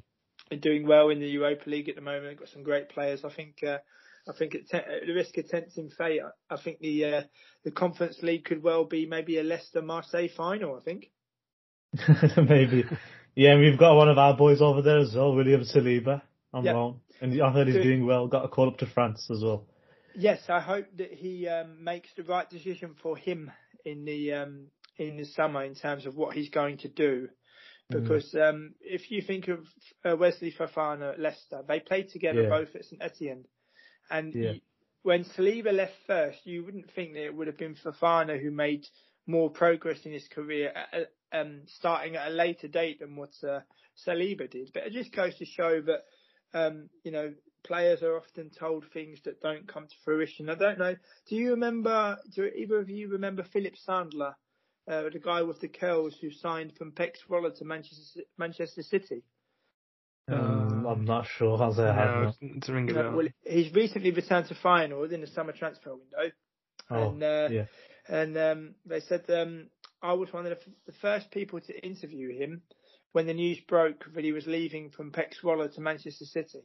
doing well in the Europa League at the moment. Got some great players. I think. Uh, I think at, te- at, the risk of tempting fate, I, I think the uh, the Conference League could well be maybe a Leicester Marseille final. I think. maybe. Yeah, and we've got one of our boys over there as well, William Saliba. I'm yep. wrong, and I heard he's doing well. Got a call up to France as well. Yes, I hope that he um, makes the right decision for him in the um, in the summer in terms of what he's going to do. Mm. Because mm. um, if you think of uh, Wesley Fofana at Leicester, they played together yeah. both at St Etienne, and yeah. you, when Saliba left first, you wouldn't think that it would have been Fofana who made more progress in his career, at, um, starting at a later date than what uh, Saliba did. But it just goes to show that um, you know players are often told things that don't come to fruition. I don't know. Do you remember? Do either of you remember Philip Sandler? uh, the guy with the curls who signed from PEC Zwolle to Manchester Manchester City. Um, I'm not sure. How's that happen? To ring uh, well, he's recently returned to Feyenoord in the summer transfer window. Oh, and, uh, yeah. And um, they said um, I was one of the, the, first people to interview him when the news broke that he was leaving from PEC Zwolle to Manchester City.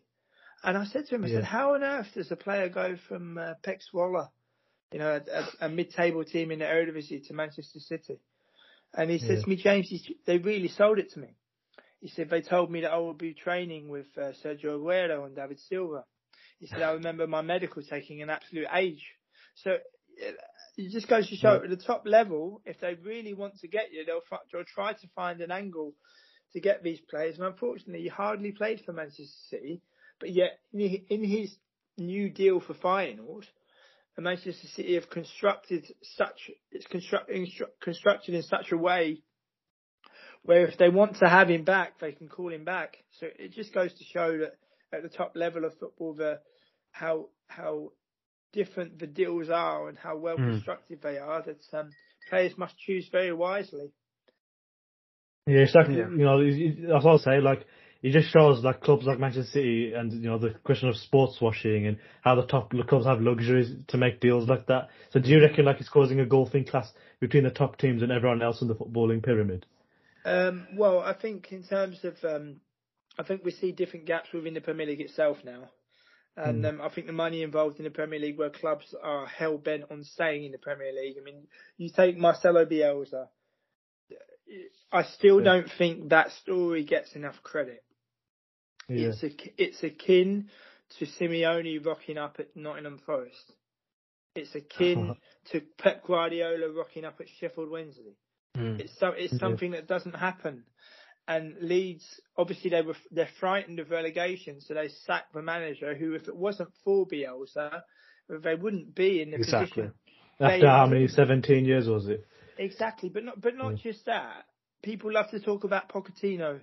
And I said to him, I yeah. said, how on earth does a player go from uh, PEC Zwolle you know, a, a mid-table team in the Eredivisie to Manchester City. And he yeah. to me, James, they really sold it to me. He said they told me that I would be training with uh, Sergio Aguero and David Silva. He said I remember my medical taking an absolute age. So it just goes to show at the top level, if they really want to get you, they'll, they'll try to find an angle to get these players. And unfortunately, he hardly played for Manchester City, but yet in his new deal for and Manchester City have constructed such it's constructing constructed in such a way where if they want to have him back, they can call him back. So it just goes to show that at the top level of football, the how how different the deals are and how well mm. constructed they are. That um, players must choose very wisely. Yeah, exactly. Yeah. You know, that's what I'll say. Like it just shows like clubs like Manchester City and you know the question of sports washing and how the top clubs have luxuries to make deals like that. So do you reckon like it's causing a golfing class between the top teams and everyone else in the footballing pyramid? Um, well, I think in terms of um, I think we see different gaps within the Premier League itself now. And mm. um, I think the money involved in the Premier League, where clubs are hell bent on staying in the Premier League. I mean, you take Marcelo Bielsa. I still yeah. don't think that story gets enough credit. Yeah. It's a, it's akin to Simeone rocking up at Nottingham Forest. It's akin to Pep Guardiola rocking up at Sheffield Wednesday. Mm. It's so, it's something yeah. that doesn't happen. And Leeds, obviously, they were they're frightened of relegation, so they sacked the manager. Who, if it wasn't for Bielsa, they wouldn't be in the exactly. position. After how many? Seventeen years was it? Exactly, but not but not yeah. just that. People love to talk about Pochettino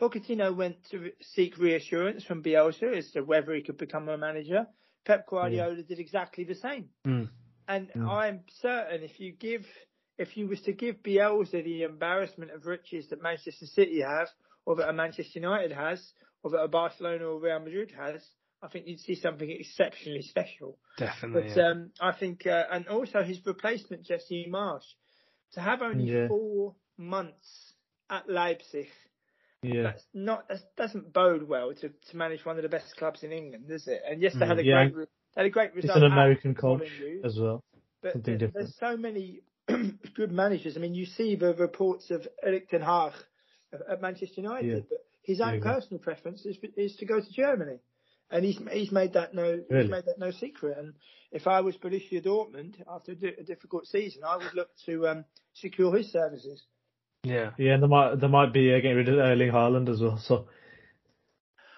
Pochettino went to seek reassurance from Bielsa as to whether he could become a manager. Pep Guardiola did exactly the same. Mm. And mm. I'm certain if you give if you was to give Bielsa the embarrassment of riches that Manchester City have, or that a Manchester United has, or that a Barcelona or Real Madrid has, I think you'd see something exceptionally special. Definitely. But yeah. um, I think, uh, and also his replacement, Jesse Marsch, to have only Yeah. four months at Leipzig, Yeah. that's not that doesn't bode well to, to manage one of the best clubs in England, does it? And yes, they Mm, had a yeah. great they had a great result. It's an American coach as well. but something there- different. there's so many good managers. I mean, you see the reports of Erik ten Hag at- at Manchester United, Yeah. but his own personal preference is is to go to Germany, and he's he's made that no Really? he's made that no secret. And if I was Borussia Dortmund after a, difficult season, I would look to um, secure his services. yeah. Yeah, and there might they might be uh, getting rid of Erling Haaland as well. So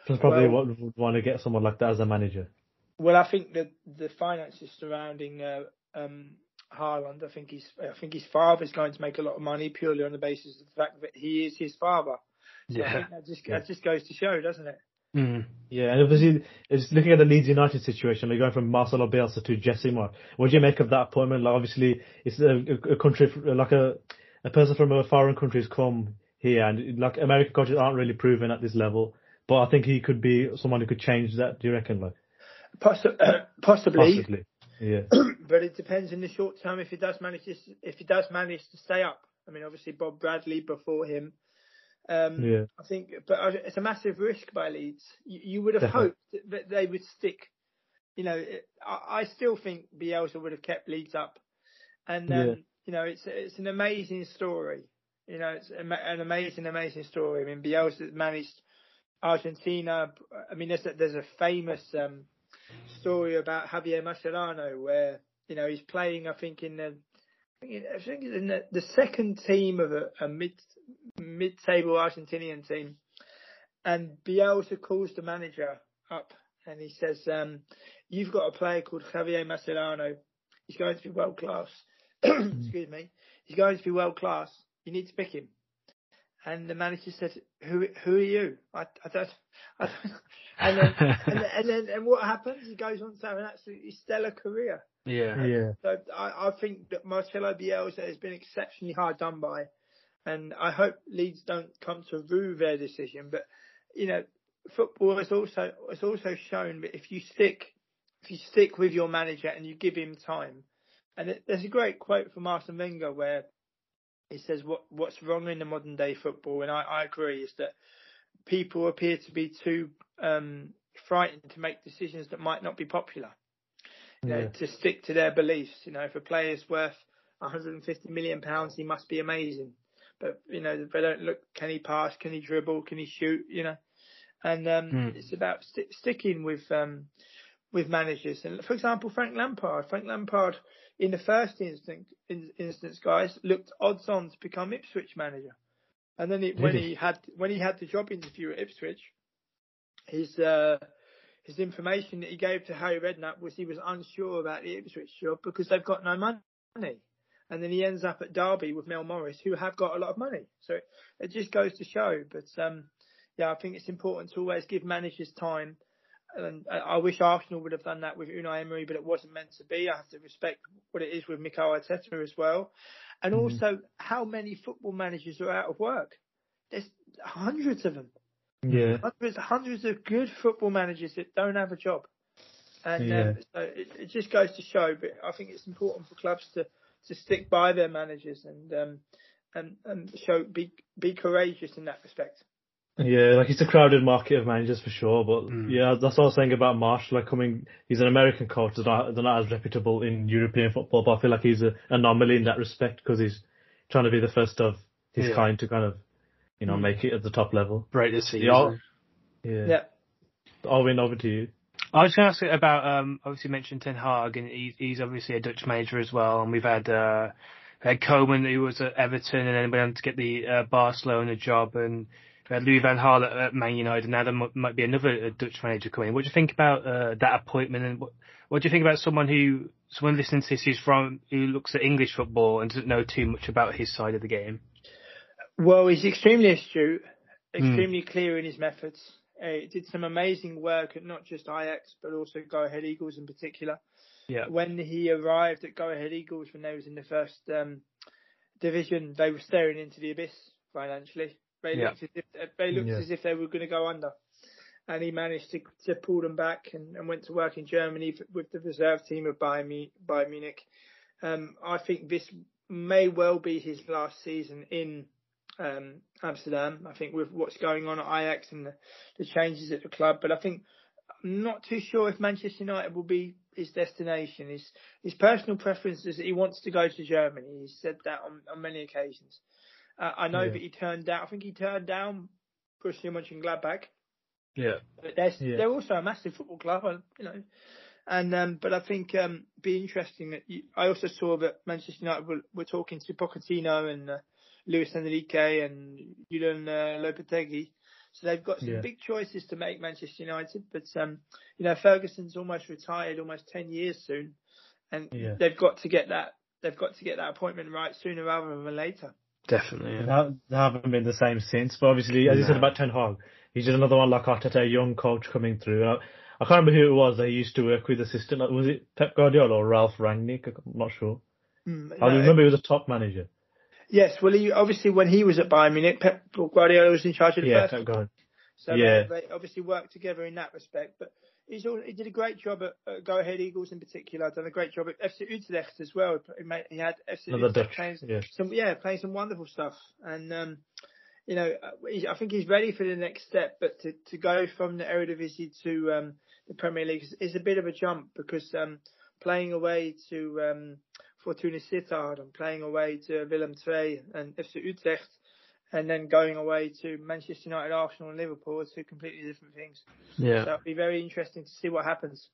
that's probably Well- what would want to get someone like that as a manager. Well, I think that the finances surrounding uh, um, Haaland, I think he's, I think his father's going to make a lot of money purely on the basis of the fact that he is his father. So I Yeah. think that just Yeah. that just goes to show, doesn't it? Mm. Yeah, and obviously, it's looking at the Leeds United situation, they're going from Marcelo Bielsa to Jesse Marsch. What do you make of that appointment? Like, obviously, it's a, a country, like a, a person from a foreign country has come here, and like American coaches aren't really proven at this level. But I think he could be someone who could change that. Do you reckon? Like, Possi- possibly, possibly. Yeah. but it depends in the short term if he does manage to, if he does manage to stay up. I mean, obviously Bob Bradley before him. Um, Yeah. I think, but it's a massive risk by Leeds. You, you would have Definitely. hoped that they would stick. You know, I, I still think Bielsa would have kept Leeds up, and um, Yeah. you know, it's it's an amazing story. You know, it's an amazing, amazing story. I mean, Bielsa managed Argentina. I mean, there's a, there's a famous um, story about Javier Mascherano where you know he's playing. I think in the I think in the, the second team of a, a mid mid table Argentinian team, and Bielsa calls the manager up and he says, um, "You've got a player called Javier Mascherano. He's going to be world class. Excuse me. He's going to be world class. You need to pick him." And the manager said, "Who who are you? I, I don't." I don't and then, and, then, and then and what happens? He goes on to have an absolutely stellar career. yeah. Yeah. So I, I think that Marcelo Bielsa has been exceptionally hard done by, and I hope Leeds don't come to rue their decision. But you know, football has also has also shown that if you stick if you stick with your manager and you give him time, and it, there's a great quote from Arsene Wenger where he says what what's wrong in the modern day football, and I, I agree, is that people appear to be too um, frightened to make decisions that might not be popular you know, Yeah. to stick to their beliefs. You know, if a player's worth 150 million pounds, he must be amazing. But you know, they don't look. Can he pass? Can he dribble? Can he shoot? You know, and um, Hmm. it's about sti sticking with um, with managers. And for example, Frank Lampard. Frank Lampard, in the first instance, in, instance, guys, looked odds on to become Ipswich manager. And then it, when he had when he had the job interview at Ipswich, his uh, his information that he gave to Harry Redknapp was he was unsure about the Ipswich job because they've got no money. And then he ends up at Derby with Mel Morris, who have got a lot of money. So it, it just goes to show. But um, yeah, I think it's important to always give managers time. And I wish Arsenal would have done that with Unai Emery, but it wasn't meant to be. I have to respect what it is with Mikel Arteta as well. And Mhm. also, how many football managers are out of work? There's hundreds of them Yeah. hundreds, hundreds of good football managers that don't have a job, and Yeah. um, so it, it just goes to show. But I think it's important for clubs to, to stick by their managers and um, and and show be be courageous in that respect. Yeah, like it's a crowded market of managers for sure, but Mm. yeah, that's what I was saying about Marsch. Like coming, he's an American coach. They're not, they're not as reputable in European football, but I feel like he's an anomaly in that respect because he's trying to be the first of his Yeah. kind to kind of, you know, Mm. make it at the top level. Break the season. Yeah. Yeah. Yeah. Owen, over to you. I was going to ask about, um, obviously you mentioned Ten Hag, and he's, he's obviously a Dutch manager as well, and we've had, uh, had Koeman, who was at Everton, and then went on to get the uh, Barcelona job, and had Louis van Gaal at, at Man United, and now there m- might be another uh, Dutch manager coming. What do you think about uh, that appointment, and what, what do you think about someone who, someone listening to this who's from, who looks at English football and doesn't know too much about his side of the game? Well, he's extremely astute, extremely clear in his methods. Uh, he did some amazing work at not just Ajax, but also Go Ahead Eagles in particular. Yeah. When he arrived at Go Ahead Eagles, when they was in the first um, division, they were staring into the abyss financially. They Yeah. looked as if they looked Yeah. as if they were going to go under, and he managed to to pull them back and, and went to work in Germany with the reserve team of Bayern, Bayern Munich. Um, I think this may well be his last season in um, Amsterdam. I think with what's going on at Ajax and the, the changes at the club, but I think I'm not too sure if Manchester United will be his destination. His his personal preference is that he wants to go to Germany. He's said that on, on many occasions. Uh, I know Yeah. that he turned down. I think he turned down Borussia Mönchengladbach, Yeah. but they're Yeah. they're also a massive football club, you know. And um, but I think um, be interesting that you, I also saw that Manchester United were, were talking to Pochettino and uh, Luis Enrique and Julian uh, Lopetegui. So they've got some Yeah. big choices to make Manchester United, but um, you know Ferguson's almost retired, almost ten years soon, and Yeah. they've got to get that they've got to get that appointment right sooner rather than later. Definitely. They Yeah. ha- they haven't been the same since. But obviously, as you said about Ten Hag, he's just another one like Arteta, a young coach coming through. I, I can't remember who it was that he used to work with assistant. like, Was it Pep Guardiola or Ralf Rangnick? I'm not sure. Mm, I no, remember he was a top manager. Yes, well, he, obviously when he was at Bayern Munich, Pep Guardiola was in charge of the Yeah, first Pep Guardiola. So Yeah. they, they obviously worked together in that respect. But he's all, he did a great job at, at Go Ahead Eagles in particular. Done a great job at FC Utrecht as well. He, made, he had FC Another Utrecht Dutch. playing Yeah. some yeah playing some wonderful stuff. And um, you know, I think he's ready for the next step. But to, to go from the Eredivisie to um, the Premier League is, is a bit of a jump because um, playing away to um, Fortuna Sittard and playing away to Willem II and FC Utrecht and then going away to Manchester United, Arsenal, and Liverpool are two completely different things. Yeah. So it'll be very interesting to see what happens.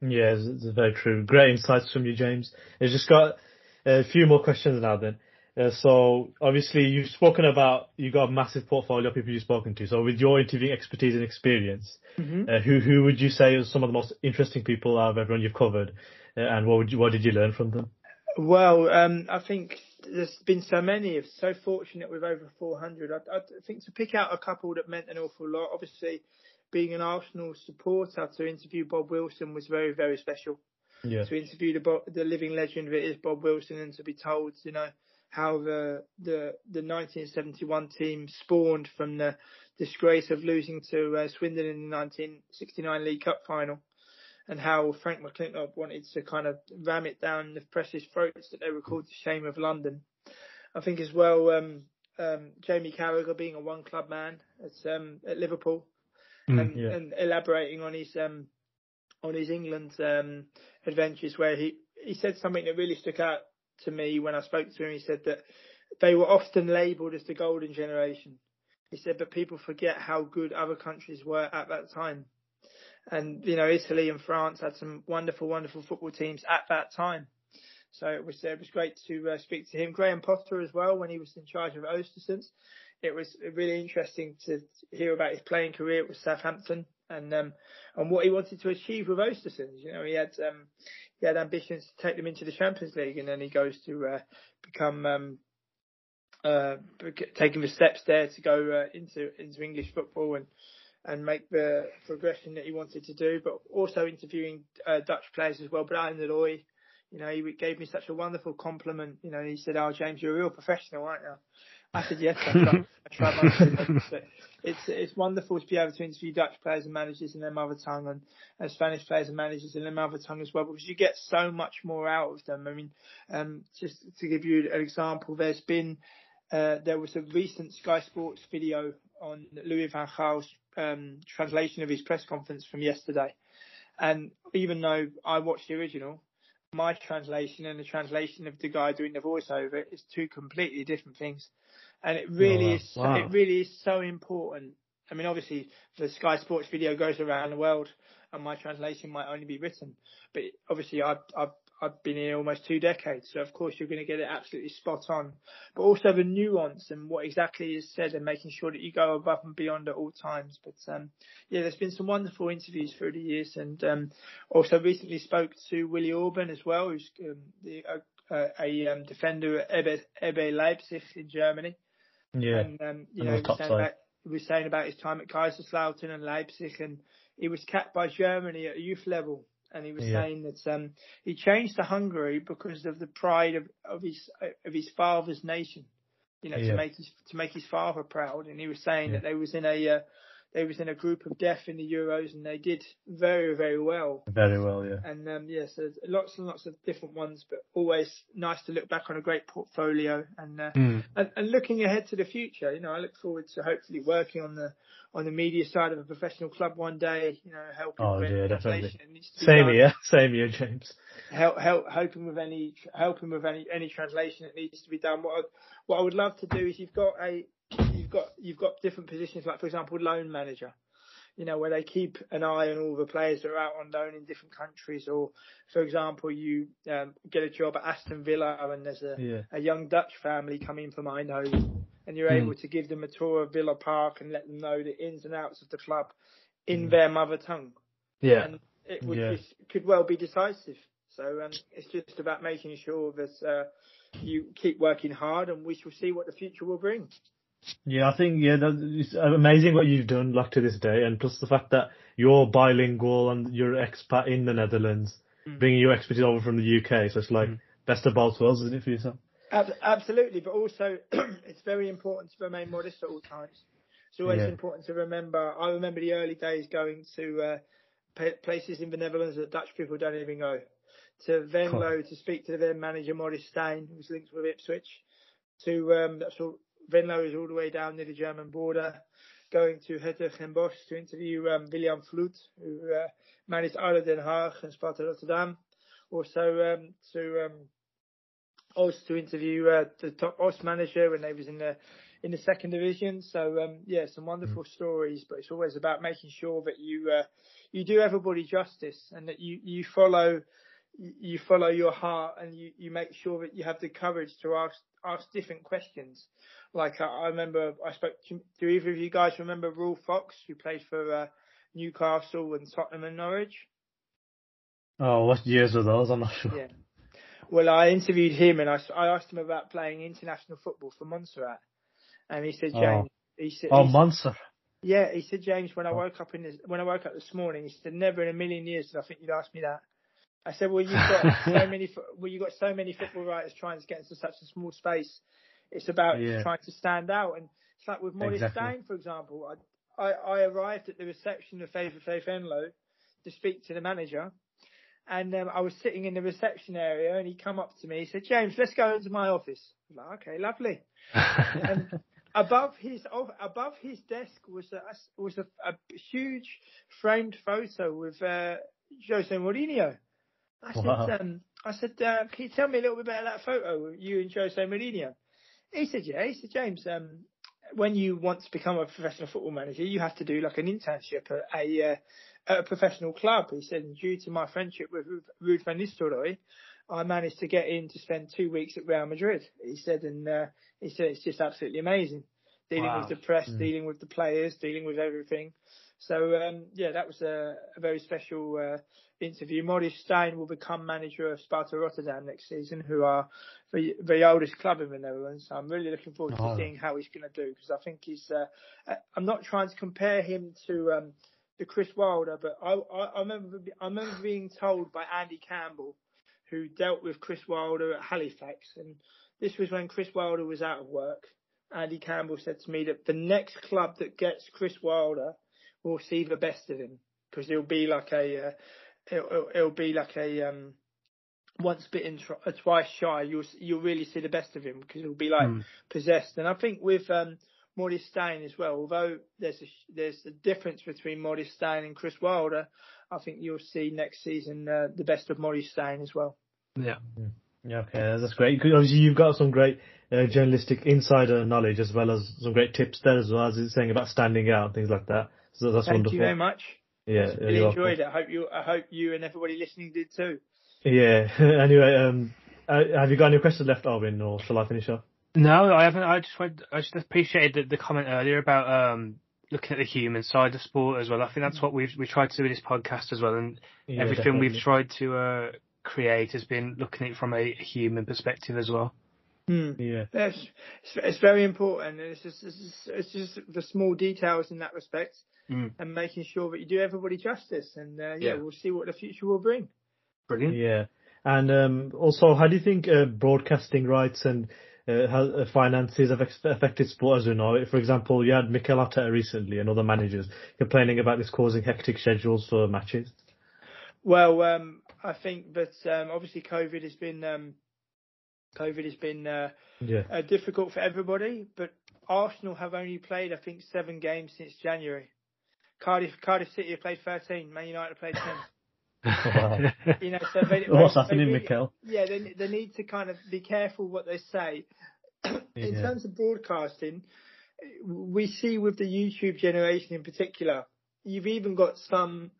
Yeah, it's, it's very true. Great insights from you, James. I've just got a few more questions now then. Uh, so obviously you've spoken about, you've got a massive portfolio of people you've spoken to. So with your interviewing expertise and experience, Mm-hmm. uh, who, who would you say are some of the most interesting people out of everyone you've covered? Uh, and what would you, what did you learn from them? Well, um, I think there's been so many. So fortunate with over 400. I, I think to pick out a couple that meant an awful lot. Obviously, being an Arsenal supporter, to interview Bob Wilson was very, very special. Yeah. to interview the the living legend that is Bob Wilson and to be told, you know, how the the the 1971 team spawned from the disgrace of losing to uh, Swindon in the 1969 League Cup final, and how Frank McLintock wanted to kind of ram it down the press's throats that they were called the shame of London. I think as well, um, um, Jamie Carragher being a one club man at um, at Liverpool Mm. and, Yeah. and elaborating on his um, on his England um, adventures, where he he said something that really stuck out to me when I spoke to him. He said that they were often labelled as the golden generation. He said, but people forget how good other countries were at that time. And you know, Italy and France had some wonderful, wonderful football teams at that time. So it was it was great to uh, speak to him. Graham Potter as well when he was in charge of Östersunds. It was really interesting to hear about his playing career with Southampton and um, and what he wanted to achieve with Östersunds. You know, he had um, he had ambitions to take them into the Champions League, and then he goes to uh, become um, uh, taking the steps there to go uh, into into English football and and make the progression that he wanted to do. But also interviewing uh, Dutch players as well. Bryan Roy, you know, he gave me such a wonderful compliment. You know, he said, "Oh, James, you're a real professional, aren't you?" I said, "Yes, I try, I try my best." But it's it's wonderful to be able to interview Dutch players and managers in their mother tongue, and, and Spanish players and managers in their mother tongue as well, because you get so much more out of them. I mean, um, just to give you an example, there's been uh, there was a recent Sky Sports video on Louis van Gaal's um, translation of his press conference from yesterday, and even though I watched the original, my translation and the translation of the guy doing the voiceover is two completely different things, and it really wow. is Wow. it really is so important. I mean, obviously the Sky Sports video goes around the world, and my translation might only be written, but obviously I've I've I've been here almost two decades, so of course you're going to get it absolutely spot on. But also the nuance and what exactly is said, and making sure that you go above and beyond at all times. But um, yeah, there's been some wonderful interviews through the years, and um, also recently spoke to Willi Orban as well, who's um, the, uh, a um, defender at RB, RB Leipzig in Germany. Yeah. And um, you know, top was, saying side. about, he was saying about his time at Kaiserslautern and Leipzig, and he was capped by Germany at a youth level. And he was Yeah. saying that um, he changed to Hungary because of the pride of, of his of his father's nation. You know, Yeah. to make his to make his father proud. And he was saying Yeah. that they was in a uh, they was in a group of death in the Euros, and they did very very well. Very well, yeah. And um, yes, there's lots and lots of different ones, but always nice to look back on a great portfolio and, uh, Mm. and and looking ahead to the future. You know, I look forward to hopefully working on the on the media side of a professional club one day. You know, helping Oh, with yeah, definitely. translation that needs to be Same done. here, same here, James. Help, help, helping with any helping with any any translation that needs to be done. What I, what I would love to do is you've got a you've got you've got different positions like for example loan manager. You know where they keep an eye on all the players that are out on loan in different countries, or for example you um, get a job at Aston Villa and there's a Yeah. a young Dutch family coming from Eindhoven, and you're Mm. able to give them a tour of Villa Park and let them know the ins and outs of the club in Mm. their mother tongue Yeah. and it would Yeah. could well be decisive. So um, it's just about making sure that uh, you keep working hard, and we shall see what the future will bring. Yeah, I think yeah, that, it's amazing what you've done, like to this day, and plus the fact that you're bilingual and you're an expat in the Netherlands, Mm. bringing your expertise over from the UK. So it's like Mm. best of both worlds, isn't it for yourself? Ab- absolutely, but also it's very important to remain modest at all times. It's always Yeah. important to remember. I remember the early days going to uh, pa- places in the Netherlands that Dutch people don't even go. To Venlo to speak to their manager Maurice Steijn, who's linked with Ipswich. To um, that's all, Venlo is all the way down near the German border. Going to Hertogenbosch to interview um, William Vloed, who uh, managed ADO Den Haag and Sparta Rotterdam. Also um, to um, to interview uh, the top Oss manager when they was in the in the second division. So um, yeah, some wonderful stories, but it's always about making sure that you uh, you do everybody justice and that you you follow you follow your heart and you, you make sure that you have the courage to ask ask different questions. Like I, I remember, I spoke to do either of you guys remember Ruel Fox who played for uh, Newcastle and Tottenham and Norwich? Oh, what years are those? I'm not sure. Yeah. Well, I interviewed him and I, I asked him about playing international football for Montserrat, and he said, Oh. James, he said, Oh, he said- Monster. yeah, he said, James, when I Oh. woke up in this, when I woke up this morning, he said, never in a million years did I think you'd ask me that. I said, well, you've got so many, well, you've got so many football writers trying to get into such a small space. It's about Yeah. trying to stand out, and it's like with Maurice Exactly. Steijn, for example. I, I, I arrived at the reception of Faith Faith Enlow to speak to the manager, and um, I was sitting in the reception area, and he come up to me. He said, "James, let's go into my office." I'm like, okay, lovely. And above his above his desk was a was a, a huge framed photo with uh, Jose Mourinho. I Wow. said, um, I said, uh, can you tell me a little bit about that photo you and Jose Mourinho? He said, yeah. He said, James, um, when you want to become a professional football manager, you have to do like an internship at a, uh, at a professional club. He said, and due to my friendship with Ruud- Ruud van Nistelrooy, I managed to get in to spend two weeks at Real Madrid. He said, and uh, he said it's just absolutely amazing dealing Wow. with the press, Mm. dealing with the players, dealing with everything. So um, yeah, that was a, a very special uh, interview. Maurice Steijn will become manager of Sparta Rotterdam next season, who are the, the oldest club in the Netherlands. So I'm really looking forward to Oh. seeing how he's going to do because I think he's. Uh, uh, I'm not trying to compare him to um, to Chris Wilder, but I, I, I remember I remember being told by Andy Campbell, who dealt with Chris Wilder at Halifax, and this was when Chris Wilder was out of work. Andy Campbell said to me that the next club that gets Chris Wilder will see the best of him because it'll be like a uh, it'll, it'll- it'll be like a um, once bitten, tr- uh, twice shy. You'll you'll really see the best of him because it'll be like Mm. possessed. And I think with um, Maurice Steijn as well, although there's a there's a difference between Maurice Steijn and Chris Wilder, I think you'll see next season uh, the best of Maurice Steijn as well. yeah. Yeah, okay, that's great. Obviously, you've got some great uh, journalistic insider knowledge as well as some great tips there as well as it's saying about standing out and things like that. So that's Thank wonderful. you very much. Yeah, Really enjoyed welcome. it. I hope you I hope you and everybody listening did too. Yeah. anyway, um, uh, have you got any questions left, Arvin, or shall I finish off? No, I haven't. I just went, I just appreciated the, the comment earlier about um, looking at the human side of sport as well. I think that's what we've we tried to do with this podcast as well, and Yeah, everything we've tried to uh, create has been looking at it from a human perspective as well. Hmm. Yeah. Yes, it's, it's very important. and It's just, it's just it's just the small details in that respect. Mm. and making sure that you do everybody justice. And uh, yeah, yeah, we'll see what the future will bring. Brilliant. Yeah. And um, also, how do you think uh, broadcasting rights and uh, how, uh, finances have affected sport as we know it? For example, you had Mikel Arteta recently and other managers complaining about this causing hectic schedules for matches. Well, um, I think that um, obviously COVID has been um, COVID has been uh, yeah. uh, difficult for everybody, but Arsenal have only played I think seven games since January. Cardiff Cardiff City have played 13. Man United have played 10. you know, so they, what's they, happening, really, Mikel? Yeah, they they need to kind of be careful what they say. in yeah. terms of broadcasting, we see with the YouTube generation in particular, you've even got some.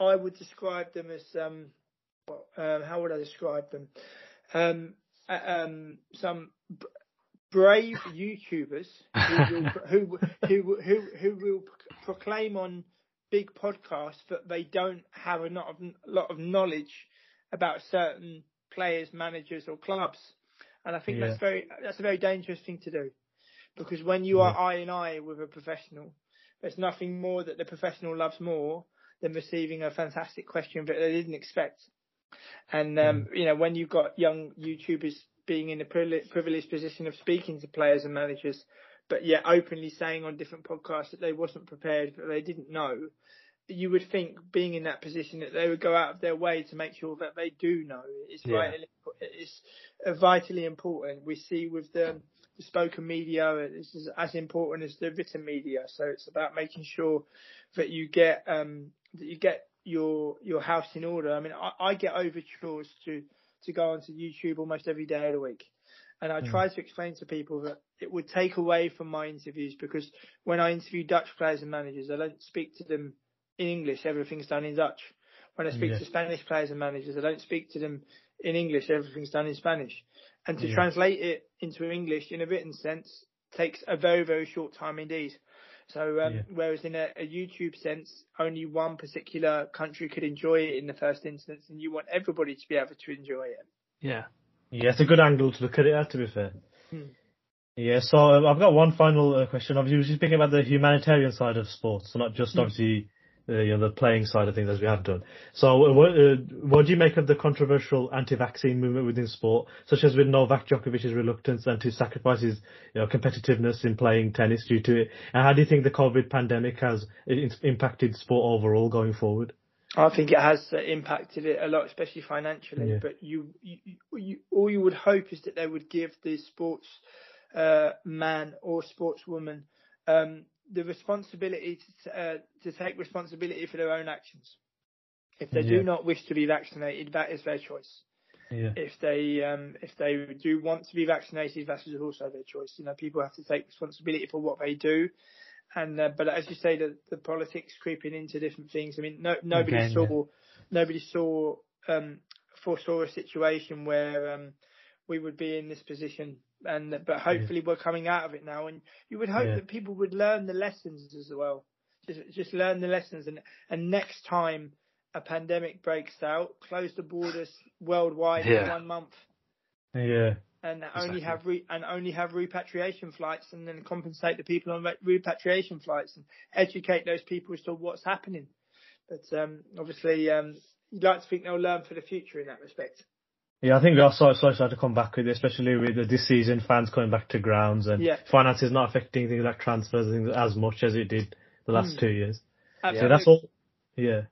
I would describe them as um, well, um how would I describe them? Um, uh, um, some b- brave YouTubers who will, who, who, who, who will proclaim on big podcasts that they don't have a lot of, lot of knowledge about certain players, managers, or clubs. And I think yeah. that's very that's a very dangerous thing to do, because when you are eye in eye with a professional, there's nothing more that the professional loves more than receiving a fantastic question that they didn't expect. And um, mm. you know, when you've got young YouTubers being in a privileged position of speaking to players and managers, but yet openly saying on different podcasts that they wasn't prepared, that they didn't know, you would think being in that position that they would go out of their way to make sure that they do know. It's yeah. vitally, it's vitally important. We see with the, the spoken media, this is as important as the written media. So it's about making sure that you get um, that you get your your house in order. I mean, I, I get overtures to to go onto YouTube almost every day of the week. And I mm. try to explain to people that it would take away from my interviews because when I interview Dutch players and managers, I don't speak to them in English. Everything's done in Dutch. When I speak yeah. to Spanish players and managers, I don't speak to them in English. Everything's done in Spanish. And to yeah. translate it into English in a written sense takes a very, very short time indeed. So, um, yeah. whereas in a, a, YouTube sense, only one particular country could enjoy it in the first instance, and you want everybody to be able to enjoy it. Yeah. Yeah, it's a good angle to look at it to be fair. Hmm. Yeah, so um, I've got one final uh, question. Obviously, we're just speaking about the humanitarian side of sports, so not just hmm. obviously uh, you know, the playing side of things as we have done. So, uh, what, uh, what do you make of the controversial anti-vaccine movement within sport, such as with Novak Djokovic's reluctance and to sacrifice his you know, competitiveness in playing tennis due to it? And how do you think the COVID pandemic has impacted sport overall going forward? I think it has impacted it a lot, especially financially. Yeah. But you, you, you, all you would hope is that they would give the sports uh, man or sportswoman um, the responsibility to, uh, to take responsibility for their own actions. If they yeah. do not wish to be vaccinated, that is their choice. Yeah. If they um, if they do want to be vaccinated, that is also their choice. You know, people have to take responsibility for what they do. And uh, but as you say, the, the politics creeping into different things. I mean, no, nobody Again, saw yeah. nobody saw um, foresaw a situation where um, we would be in this position and but hopefully yeah. we're coming out of it now. And you would hope yeah. that people would learn the lessons as well. Just just learn the lessons, and and next time a pandemic breaks out, close the borders worldwide yeah. in one month. Yeah. And exactly. only have re- and only have repatriation flights, and then compensate the people on re- repatriation flights, and educate those people as to what's happening. But um, obviously, um, you'd like to think they'll learn for the future in that respect. Yeah, I think we are so, so excited to come back with it, especially with this season, fans coming back to grounds and yeah. finances not affecting things like transfers things as much as it did the last mm. two years. Absolutely. So that's all. Yeah.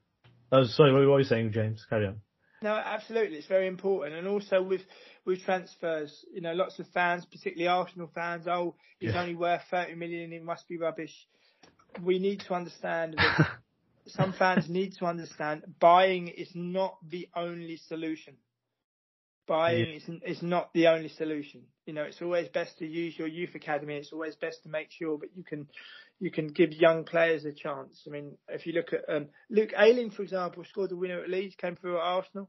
Was, sorry, what were you saying, James? Carry on. No, absolutely. It's very important. And also with, with transfers, you know, lots of fans, particularly Arsenal fans, oh, he's yeah. only worth 30 million, it must be rubbish. We need to understand that some fans need to understand buying is not the only solution buying yeah. is, is not the only solution. You know, it's always best to use your youth academy. It's always best to make sure that you can you can give young players a chance. I mean, if you look at um, Luke Ayling, for example, scored the winner at Leeds, came through at Arsenal.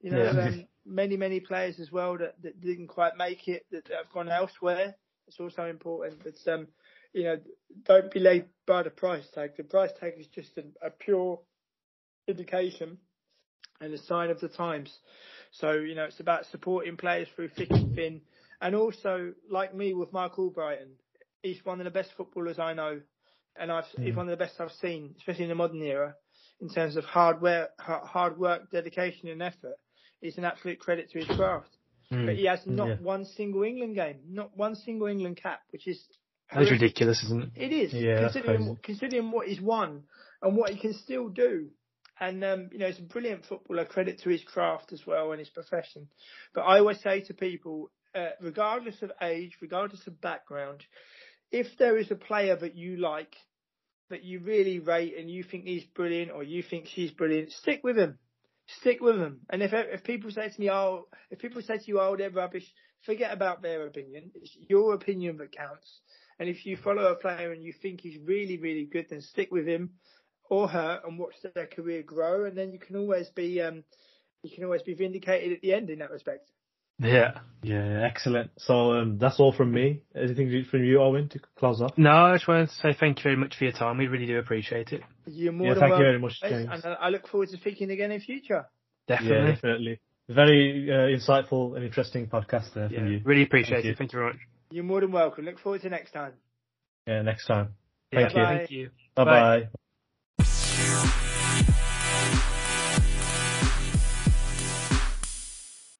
You know, yeah. um, many many players as well that, that didn't quite make it that, that have gone elsewhere. It's also important. But um, you know, don't be led by the price tag. The price tag is just a, a pure indication and a sign of the times. So, you know, it's about supporting players through thick and thin. And also, like me with Marc Albrighton, he's one of the best footballers I know. and I've he's Mm. one of the best I've seen, especially in the modern era, in terms of hard work, hard work, dedication, and effort. He's an absolute credit to his craft. Mm. But he has not Yeah. one single England game, not one single England cap, which is That's ridiculous, isn't it? It is Yeah, considering considering what he's won and what he can still do. And um, you know, he's a brilliant footballer. Credit to his craft as well and his profession. But I always say to people, uh, regardless of age, regardless of background, if there is a player that you like, that you really rate, and you think he's brilliant or you think she's brilliant, stick with him. Stick with them. And if if people say to me, oh, if people say to you, oh, they're rubbish, forget about their opinion. It's your opinion that counts. And if you follow a player and you think he's really, really good, then stick with him or her and watch their career grow. And then you can always be, um, you can always be vindicated at the end in that respect. Yeah. Yeah, excellent. So um, that's all from me. Anything from you, Owen, to close off? No, I just wanted to say thank you very much for your time. We really do appreciate it. You're more Yeah, than thank you very much, James. And I look forward to speaking again in future. Yeah, Definitely. definitely. Very uh, insightful and interesting podcast there Yeah, from you. really appreciate Thank you. it. Thank you very much. You're more than welcome. Look forward to next time. Yeah, next time. Yeah, Thank you. Bye. Thank you. Bye Bye. bye.